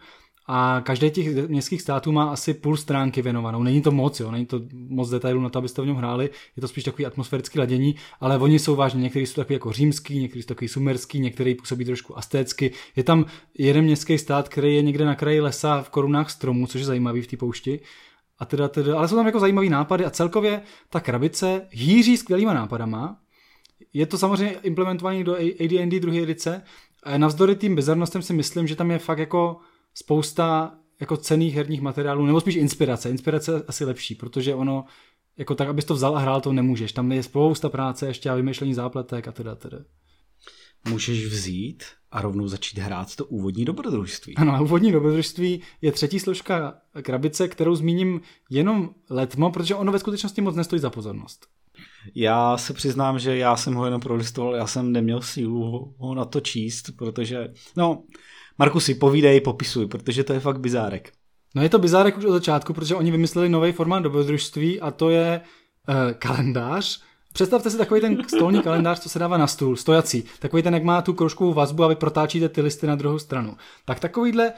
a každý těch městských států má asi půl stránky věnovanou. Není to moc, jo, není to moc detailů na to, abyste v něm hráli, je to spíš takový atmosférický ladění, ale oni jsou vážně, někteří jsou takový jako římský, někteří jsou takový sumerský, některý působí trošku astécky. Je tam jeden městský stát, který je někde na kraji lesa v korunách stromů, což je zajímavý v té poušti. A teda, teda, ale jsou tam jako zajímavý nápady a celkově ta krabice hýří skvělýma nápadama. Je to samozřejmě implementovaný do AD&D druhé edice, a navzdory tím bizarnostem si myslím, že tam je fakt jako spousta jako cených herních materiálů, nebo spíš inspirace. Inspirace je asi lepší, protože ono, jako tak, abys to vzal a hrál, to nemůžeš. Tam je spousta práce ještě a vymýšlení zápletek a teda, teda. Můžeš vzít a rovnou začít hrát to úvodní dobrodružství. Ano, a úvodní dobrodružství je třetí složka krabice, kterou zmíním jenom letmo, protože ono ve skutečnosti moc nestojí za pozornost. Já se přiznám, že já jsem ho jenom prolistoval, já jsem neměl sílu ho na to číst, protože, no, Markusi, povídej, popisuj, protože to je fakt bizárek. No je to bizárek už od začátku, protože oni vymysleli nový formát dobrodružství a to je uh, kalendář. Představte si takový ten stolní kalendář, co se dává na stůl, stojací. Takový ten, jak má tu kroužkovou vazbu a vy protáčíte ty listy na druhou stranu. Tak takovýhle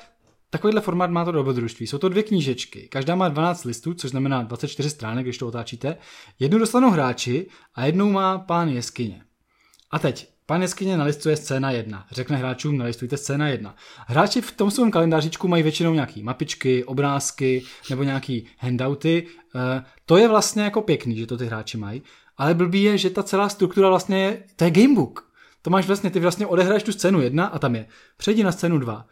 Takovýhle formát má to dobrodružství. Jsou to dvě knížečky. Každá má 12 listů, což znamená 24 stránek, když to otáčíte. Jednu dostanou hráči a jednou má pán jeskyně. A teď, Pán jeskyně nalistuje scéna 1. Řekne hráčům, nalistujte scéna 1. Hráči v tom svém kalendářičku mají většinou nějaký mapičky, obrázky nebo nějaký handouty. E, to je vlastně jako pěkný, že to ty hráči mají. Ale blbý je, že ta celá struktura vlastně je, to je gamebook. To máš vlastně, ty vlastně odehraješ tu scénu 1 a tam je. Přejdi na scénu 2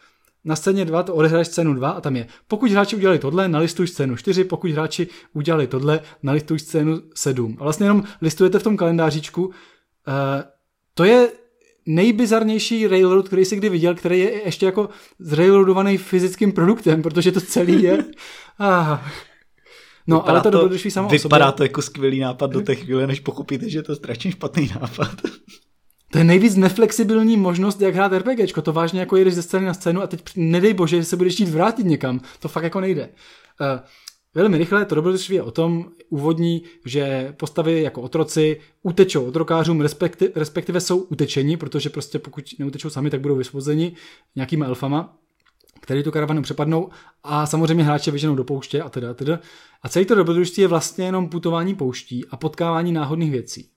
na scéně 2 to odehraješ scénu 2 a tam je, pokud hráči udělali tohle, nalistuj scénu 4, pokud hráči udělali tohle, nalistuj scénu 7. A vlastně jenom listujete v tom kalendářičku. To je nejbizarnější railroad, který jsi kdy viděl, který je ještě jako zrailroadovaný fyzickým produktem, protože to celý je... Ah. No, vypadá ale to, to dobrodružství samo Vypadá to jako skvělý nápad do té chvíle, než pochopíte, že je to strašně špatný nápad. To je nejvíc neflexibilní možnost, jak hrát RPGčko. To vážně jako jedeš ze scény na scénu a teď nedej bože, že se budeš chtít vrátit někam. To fakt jako nejde. Uh, velmi rychle to dobrodružství je o tom úvodní, že postavy jako otroci utečou otrokářům, respektive, respektive jsou utečeni, protože prostě pokud neutečou sami, tak budou vysvozeni nějakýma elfama, který tu karavanu přepadnou a samozřejmě hráče vyženou do pouště a teda, teda. A celý to dobrodružství je vlastně jenom putování pouští a potkávání náhodných věcí.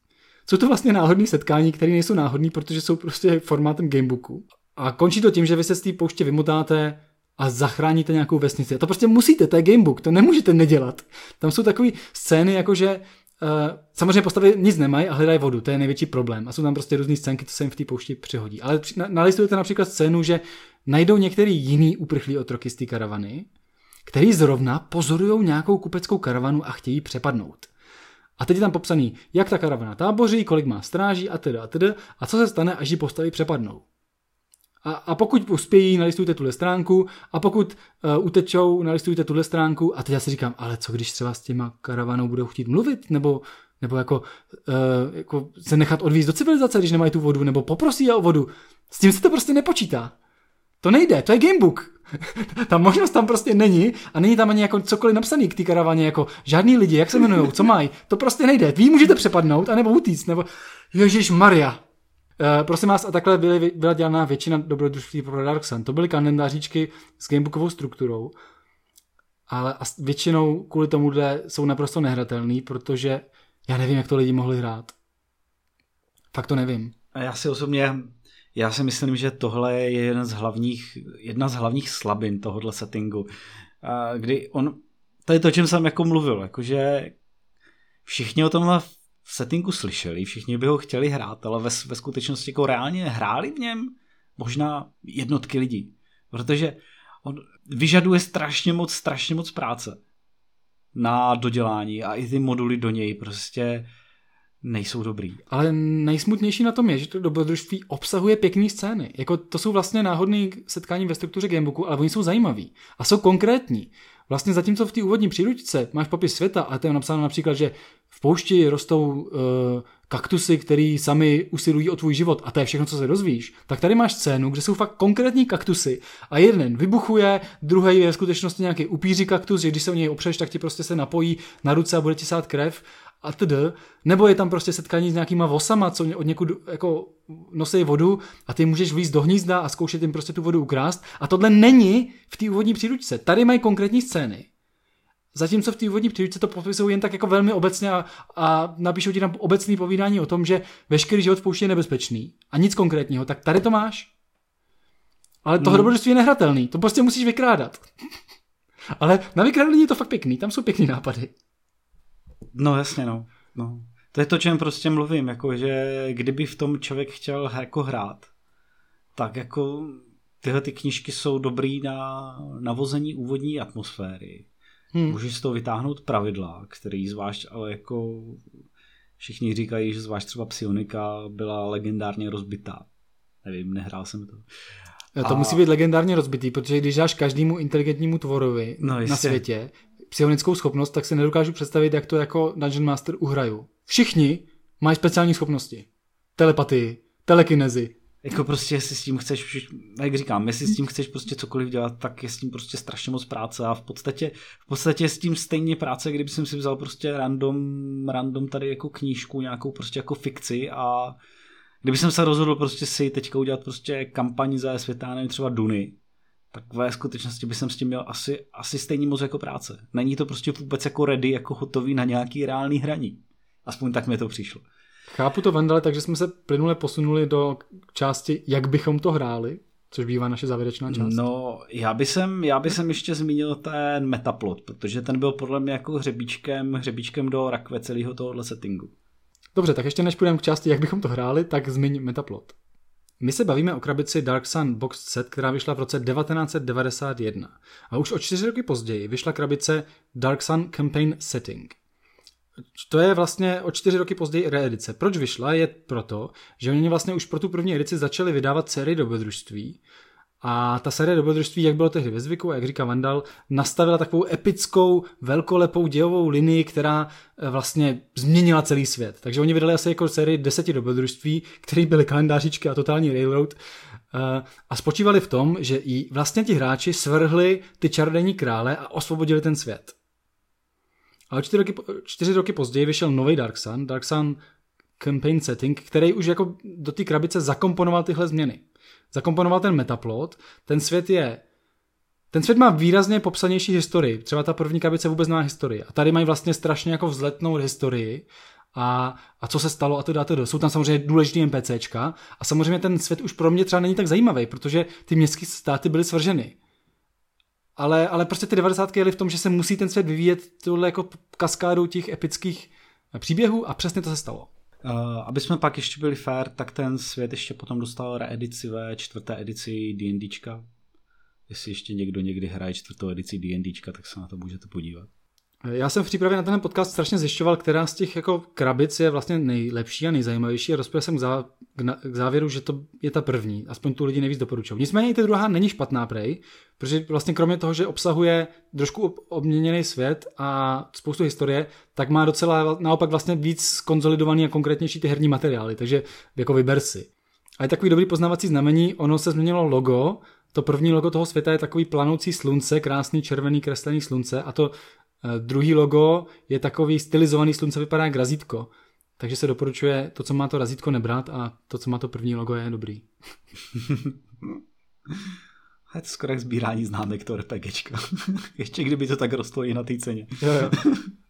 Jsou to vlastně náhodné setkání, které nejsou náhodné, protože jsou prostě formátem gamebooku. A končí to tím, že vy se z té pouště vymotáte a zachráníte nějakou vesnici. A to prostě musíte, to je gamebook, to nemůžete nedělat. Tam jsou takové scény, jako že Uh, samozřejmě postavy nic nemají a hledají vodu, to je největší problém. A jsou tam prostě různé scénky, co se jim v té poušti přihodí. Ale nalistujete například scénu, že najdou některý jiný uprchlý otroky z té karavany, který zrovna pozorují nějakou kupeckou karavanu a chtějí přepadnout. A teď je tam popsaný, jak ta karavana táboří, kolik má stráží a teda a teda a co se stane, až ji postavy přepadnou. A, a pokud uspějí, nalistujte tuhle stránku a pokud uh, utečou, nalistujte tuhle stránku a teď já si říkám, ale co když třeba s těma karavanou budou chtít mluvit, nebo, nebo jako, uh, jako se nechat odvízt do civilizace, když nemají tu vodu, nebo poprosí o vodu. S tím se to prostě nepočítá. To nejde, to je gamebook. ta možnost tam prostě není a není tam ani jako cokoliv napsaný k té karavaně, jako žádný lidi, jak se jmenují, co mají. To prostě nejde. Vy můžete přepadnout, anebo utíct, nebo Ježíš Maria. Uh, prosím vás, a takhle byly, byla dělaná většina dobrodružství pro Dark Sun. To byly kalendáříčky s gamebookovou strukturou, ale většinou kvůli tomuhle jsou naprosto nehratelný, protože já nevím, jak to lidi mohli hrát. Fakt to nevím. A já si osobně já si myslím, že tohle je jeden z hlavních, jedna z hlavních slabin tohohle settingu, kdy on, to je to, o čem jsem jako mluvil, jakože všichni o tom v settingu slyšeli, všichni by ho chtěli hrát, ale ve, ve skutečnosti jako reálně hráli v něm možná jednotky lidí, protože on vyžaduje strašně moc, strašně moc práce na dodělání a i ty moduly do něj prostě nejsou dobrý. Ale nejsmutnější na tom je, že to dobrodružství obsahuje pěkné scény. Jako to jsou vlastně náhodné setkání ve struktuře gamebooku, ale oni jsou zajímaví a jsou konkrétní. Vlastně zatímco v té úvodní příručce máš popis světa a to je napsáno například, že v poušti rostou uh, kaktusy, které sami usilují o tvůj život a to je všechno, co se dozvíš, tak tady máš scénu, kde jsou fakt konkrétní kaktusy a jeden vybuchuje, druhý je v skutečnosti nějaký upíří kaktus, že když se o něj opřeš, tak ti prostě se napojí na ruce a bude ti sát krev a td. Nebo je tam prostě setkání s nějakýma vosama, co od někud jako nosí vodu a ty můžeš vlízt do hnízda a zkoušet jim prostě tu vodu ukrást. A tohle není v té úvodní příručce. Tady mají konkrétní scény. Zatímco v té úvodní příručce to popisují jen tak jako velmi obecně a, a napíšou ti tam obecný povídání o tom, že veškerý život v poušti je nebezpečný a nic konkrétního, tak tady to máš. Ale toho hmm. dobrodružství je nehratelný, to prostě musíš vykrádat. Ale na vykrádání je to fakt pěkný, tam jsou pěkný nápady. No jasně, no. no. To je to, čem prostě mluvím, jako že kdyby v tom člověk chtěl jako hrát, tak jako tyhle ty knížky jsou dobrý na navození úvodní atmosféry. Hmm. Můžeš z toho vytáhnout pravidla, který zvlášť, ale jako všichni říkají, že zvlášť třeba Psionika byla legendárně rozbitá. Nevím, nehrál jsem to. To a... musí být legendárně rozbitý, protože když dáš každému inteligentnímu tvorovi no, na světě psionickou schopnost, tak si nedokážu představit, jak to jako Dungeon Master uhraju. Všichni mají speciální schopnosti. Telepatii, telekinezi. Jako prostě, jestli s tím chceš, jak říkám, jestli s tím chceš prostě cokoliv dělat, tak je s tím prostě strašně moc práce a v podstatě, v podstatě s tím stejně práce, kdyby jsem si vzal prostě random, random tady jako knížku, nějakou prostě jako fikci a kdyby jsem se rozhodl prostě si teďka udělat prostě kampaň za světa, nevím, třeba Duny, tak ve skutečnosti by jsem s tím měl asi, asi stejný moc jako práce. Není to prostě vůbec jako ready, jako hotový na nějaký reálný hraní. Aspoň tak mi to přišlo. Chápu to, Vendale, takže jsme se plynule posunuli do části, jak bychom to hráli, což bývá naše závěrečná část. No, já bych jsem, já bych jsem ještě zmínil ten metaplot, protože ten byl podle mě jako hřebíčkem, hřebíčkem do rakve celého tohohle settingu. Dobře, tak ještě než půjdeme k části, jak bychom to hráli, tak zmiň metaplot. My se bavíme o krabici Dark Sun Box Set, která vyšla v roce 1991. A už o čtyři roky později vyšla krabice Dark Sun Campaign Setting. To je vlastně o čtyři roky později reedice. Proč vyšla? Je proto, že oni vlastně už pro tu první edici začali vydávat sérii dobrodružství, a ta série dobrodružství, jak bylo tehdy ve zvyku, a jak říká Vandal, nastavila takovou epickou, velkolepou dějovou linii, která eh, vlastně změnila celý svět. Takže oni vydali asi jako sérii deseti dobrodružství, které byly kalendářičky a totální railroad. Eh, a spočívali v tom, že i vlastně ti hráči svrhli ty čarodějní krále a osvobodili ten svět. A čtyři roky, čtyři roky později vyšel nový Dark Sun, Dark Sun Campaign Setting, který už jako do té krabice zakomponoval tyhle změny zakomponoval ten metaplot, ten svět je ten svět má výrazně popsanější historii. Třeba ta první krabice vůbec nemá historii. A tady mají vlastně strašně jako vzletnou historii a, a co se stalo a to dáte do. Jsou tam samozřejmě důležitý NPCčka a samozřejmě ten svět už pro mě třeba není tak zajímavý, protože ty městské státy byly svrženy. Ale, ale prostě ty 90. jeli v tom, že se musí ten svět vyvíjet tohle jako kaskádou těch epických příběhů a přesně to se stalo. Uh, aby jsme pak ještě byli fair, tak ten svět ještě potom dostal reedici ve čtvrté edici D&Dčka. Jestli ještě někdo někdy hraje čtvrtou edici D&Dčka, tak se na to můžete podívat. Já jsem v přípravě na ten podcast strašně zjišťoval, která z těch jako krabic je vlastně nejlepší a nejzajímavější a dospěl jsem k, zá, k závěru, že to je ta první. Aspoň tu lidi nejvíc doporučují. Nicméně i ta druhá není špatná prej, protože vlastně kromě toho, že obsahuje trošku obměněný svět a spoustu historie, tak má docela naopak vlastně víc konzolidovaný a konkrétnější ty herní materiály, takže jako vyber si. A je takový dobrý poznávací znamení, ono se změnilo logo, to první logo toho světa je takový planoucí slunce, krásný červený kreslený slunce a to Eh, druhý logo je takový stylizovaný slunce, vypadá jak razítko. Takže se doporučuje to, co má to razítko nebrat a to, co má to první logo je dobrý. je to skoro jak sbírání známek to RPGčka. Ještě kdyby to tak rostlo i na té ceně. jo, jo.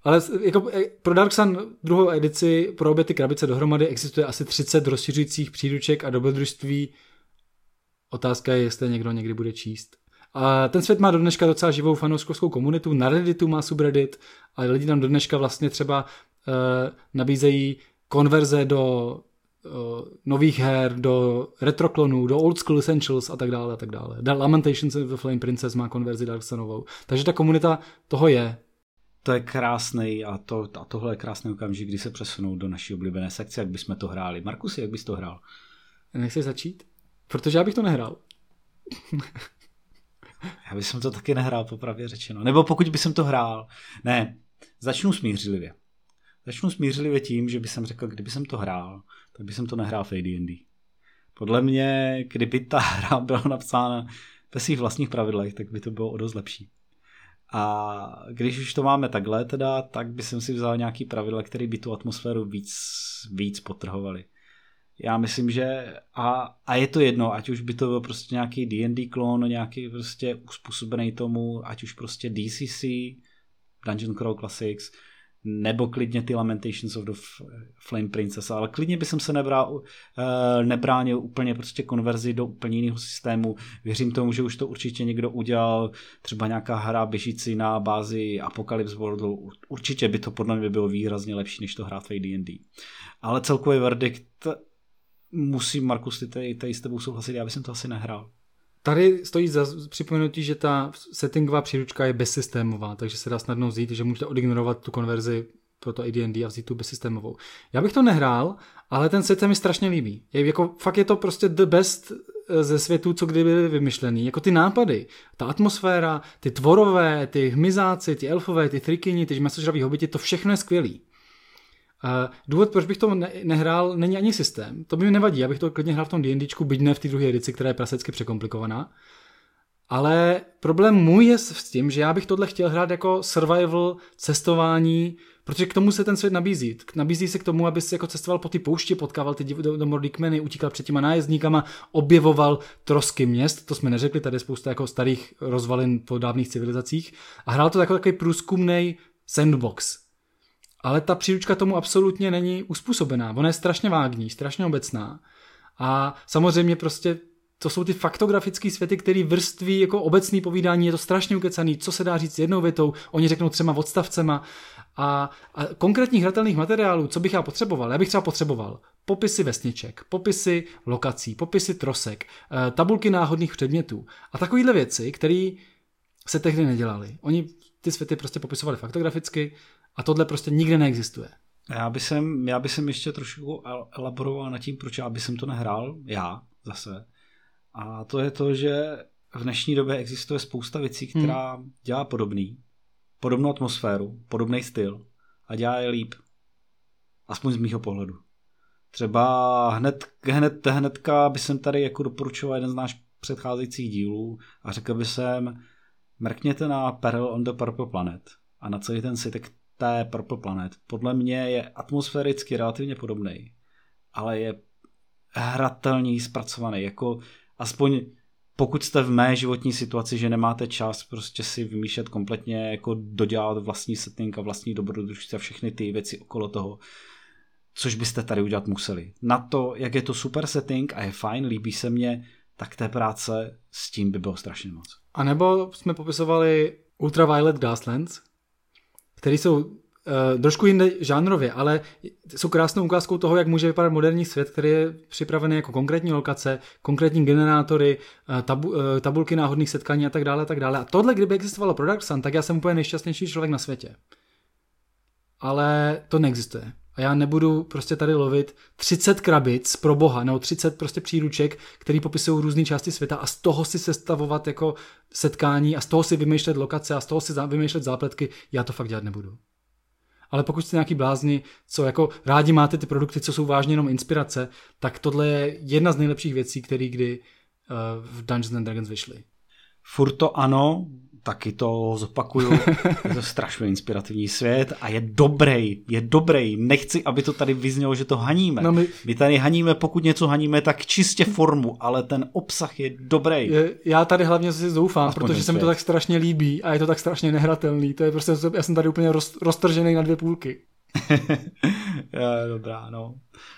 Ale jako eh, pro Dark Sun druhou edici pro obě ty krabice dohromady existuje asi 30 rozšiřujících příruček a dobrodružství. Otázka je, jestli někdo někdy bude číst. A ten svět má do dneška docela živou fanouškovskou komunitu, na Redditu má subreddit a lidi tam do dneška vlastně třeba uh, nabízejí konverze do uh, nových her, do retroklonů, do old school essentials a tak dále a tak dále. Lamentations of the Flame Princess má konverzi Darksonovou. Takže ta komunita toho je. To je krásný a, to, a tohle je krásný okamžik, kdy se přesunou do naší oblíbené sekce, jak bychom to hráli. Markus, jak bys to hrál? Nechci začít? Protože já bych to nehrál. Já bych to taky nehrál, popravě řečeno. Nebo pokud by jsem to hrál. Ne, začnu smířlivě. Začnu smířlivě tím, že bych řekl, kdyby jsem to hrál, tak by jsem to nehrál v AD&D. Podle mě, kdyby ta hra byla napsána ve svých vlastních pravidlech, tak by to bylo o dost lepší. A když už to máme takhle teda, tak by jsem si vzal nějaký pravidla, které by tu atmosféru víc, víc potrhovaly. Já myslím, že a, a je to jedno, ať už by to byl prostě nějaký D&D klon, nějaký prostě uspůsobený tomu, ať už prostě DCC, Dungeon Crawl Classics, nebo klidně ty Lamentations of the Flame Princess, ale klidně by jsem se nebral, uh, nebránil úplně prostě konverzi do úplně jiného systému. Věřím tomu, že už to určitě někdo udělal, třeba nějaká hra běžící na bázi Apocalypse Worldu, určitě by to podle mě bylo výrazně lepší, než to hrát v D&D. Ale celkový verdikt musím, Markus, ty tady, tady s tebou souhlasit, já bych to asi nehrál. Tady stojí za připomenutí, že ta settingová příručka je bezsystémová, takže se dá snadno vzít, že můžete odignorovat tu konverzi pro to AD&D a vzít tu bezsystémovou. Já bych to nehrál, ale ten set se mi strašně líbí. Je, jako, fakt je to prostě the best eh, ze světů, co kdy byly vymyšlený. Jako ty nápady, ta atmosféra, ty tvorové, ty hmyzáci, ty elfové, ty trikyni, ty masožraví hobiti, to všechno je skvělý. Důvod, proč bych to ne- nehrál, není ani systém. To by mi nevadí, abych to klidně hrál v tom D&Dčku, byť ne v té druhé edici, která je prasecky překomplikovaná. Ale problém můj je s tím, že já bych tohle chtěl hrát jako survival, cestování, protože k tomu se ten svět nabízí. Nabízí se k tomu, aby si jako cestoval po ty poušti, potkával ty domorodý kmeny, utíkal před těma nájezdníkama, objevoval trosky měst, to jsme neřekli, tady je spousta jako starých rozvalin po dávných civilizacích a hrál to jako takový průzkumný sandbox, ale ta příručka tomu absolutně není uspůsobená. Ona je strašně vágní, strašně obecná. A samozřejmě prostě to jsou ty faktografické světy, které vrství jako obecný povídání, je to strašně ukecaný, co se dá říct jednou větou, oni řeknou třema odstavcema. A, a konkrétních hratelných materiálů, co bych já potřeboval? Já bych třeba potřeboval popisy vesniček, popisy lokací, popisy trosek, eh, tabulky náhodných předmětů a takovéhle věci, které se tehdy nedělaly. Oni ty světy prostě popisovali faktograficky a tohle prostě nikde neexistuje. Já bych sem, já bych sem ještě trošku elaboroval nad tím, proč já bych to nehrál, já zase. A to je to, že v dnešní době existuje spousta věcí, hmm. která hmm. dělá podobný, podobnou atmosféru, podobný styl a dělá je líp. Aspoň z mýho pohledu. Třeba hned, hned, hnedka by jsem tady jako doporučoval jeden z náš předcházejících dílů a řekl by jsem, mrkněte na Peril on the Purple Planet a na celý ten svět, té Purple Planet. Podle mě je atmosféricky relativně podobný, ale je hratelně zpracovaný. Jako aspoň pokud jste v mé životní situaci, že nemáte čas prostě si vymýšlet kompletně, jako dodělat vlastní setting a vlastní dobrodružství a všechny ty věci okolo toho, což byste tady udělat museli. Na to, jak je to super setting a je fajn, líbí se mně, tak té práce s tím by bylo strašně moc. A nebo jsme popisovali Ultraviolet Gaslands, které jsou uh, trošku jinde žánrově, ale jsou krásnou ukázkou toho, jak může vypadat moderní svět, který je připravený jako konkrétní lokace, konkrétní generátory, uh, tabu, uh, tabulky náhodných setkání a tak dále, a tak dále. A tohle, kdyby existovalo pro Dark Sun, tak já jsem úplně nejšťastnější člověk na světě. Ale to neexistuje. Já nebudu prostě tady lovit 30 krabic pro boha, nebo 30 prostě příruček, který popisují různé části světa a z toho si sestavovat jako setkání a z toho si vymýšlet lokace a z toho si vymýšlet zápletky, já to fakt dělat nebudu. Ale pokud jste nějaký blázni, co jako rádi máte ty produkty, co jsou vážně jenom inspirace, tak tohle je jedna z nejlepších věcí, které kdy uh, v Dungeons and Dragons vyšly. Furt to ano, taky to zopakuju. je to strašně inspirativní svět a je dobrý, je dobrý. Nechci, aby to tady vyznělo, že to haníme. No my... my tady haníme, pokud něco haníme, tak čistě formu, ale ten obsah je dobrý. Je, já tady hlavně si zoufám, Aspoň protože se mi to tak strašně líbí a je to tak strašně nehratelný. To je prostě, já jsem tady úplně roz, roztržený na dvě půlky. je, dobrá, no.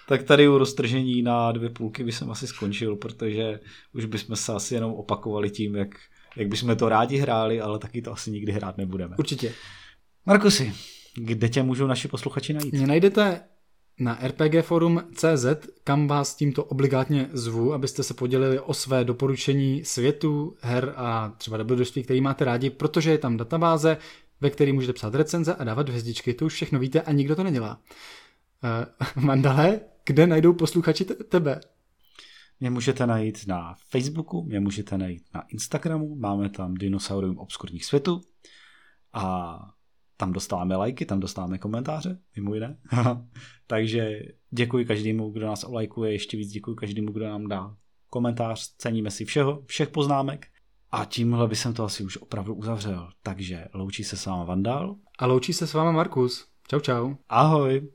Tak tady u roztržení na dvě půlky by jsem asi skončil, protože už bychom se asi jenom opakovali tím, jak jak bychom to rádi hráli, ale taky to asi nikdy hrát nebudeme. Určitě. Markusy, kde tě můžou naši posluchači najít? Mě najdete na rpgforum.cz, kam vás tímto obligátně zvu, abyste se podělili o své doporučení světu, her a třeba dobrodružství, který máte rádi, protože je tam databáze, ve které můžete psát recenze a dávat hvězdičky. To už všechno víte a nikdo to nedělá. Uh, Mandale, kde najdou posluchači tebe? Mě můžete najít na Facebooku, mě můžete najít na Instagramu, máme tam Dinosaurium obskurních světů a tam dostáváme lajky, tam dostáváme komentáře, mimo jiné. Takže děkuji každému, kdo nás olajkuje, ještě víc děkuji každému, kdo nám dá komentář, ceníme si všeho, všech poznámek a tímhle by jsem to asi už opravdu uzavřel. Takže loučí se s váma Vandal. A loučí se s váma Markus. Čau čau. Ahoj.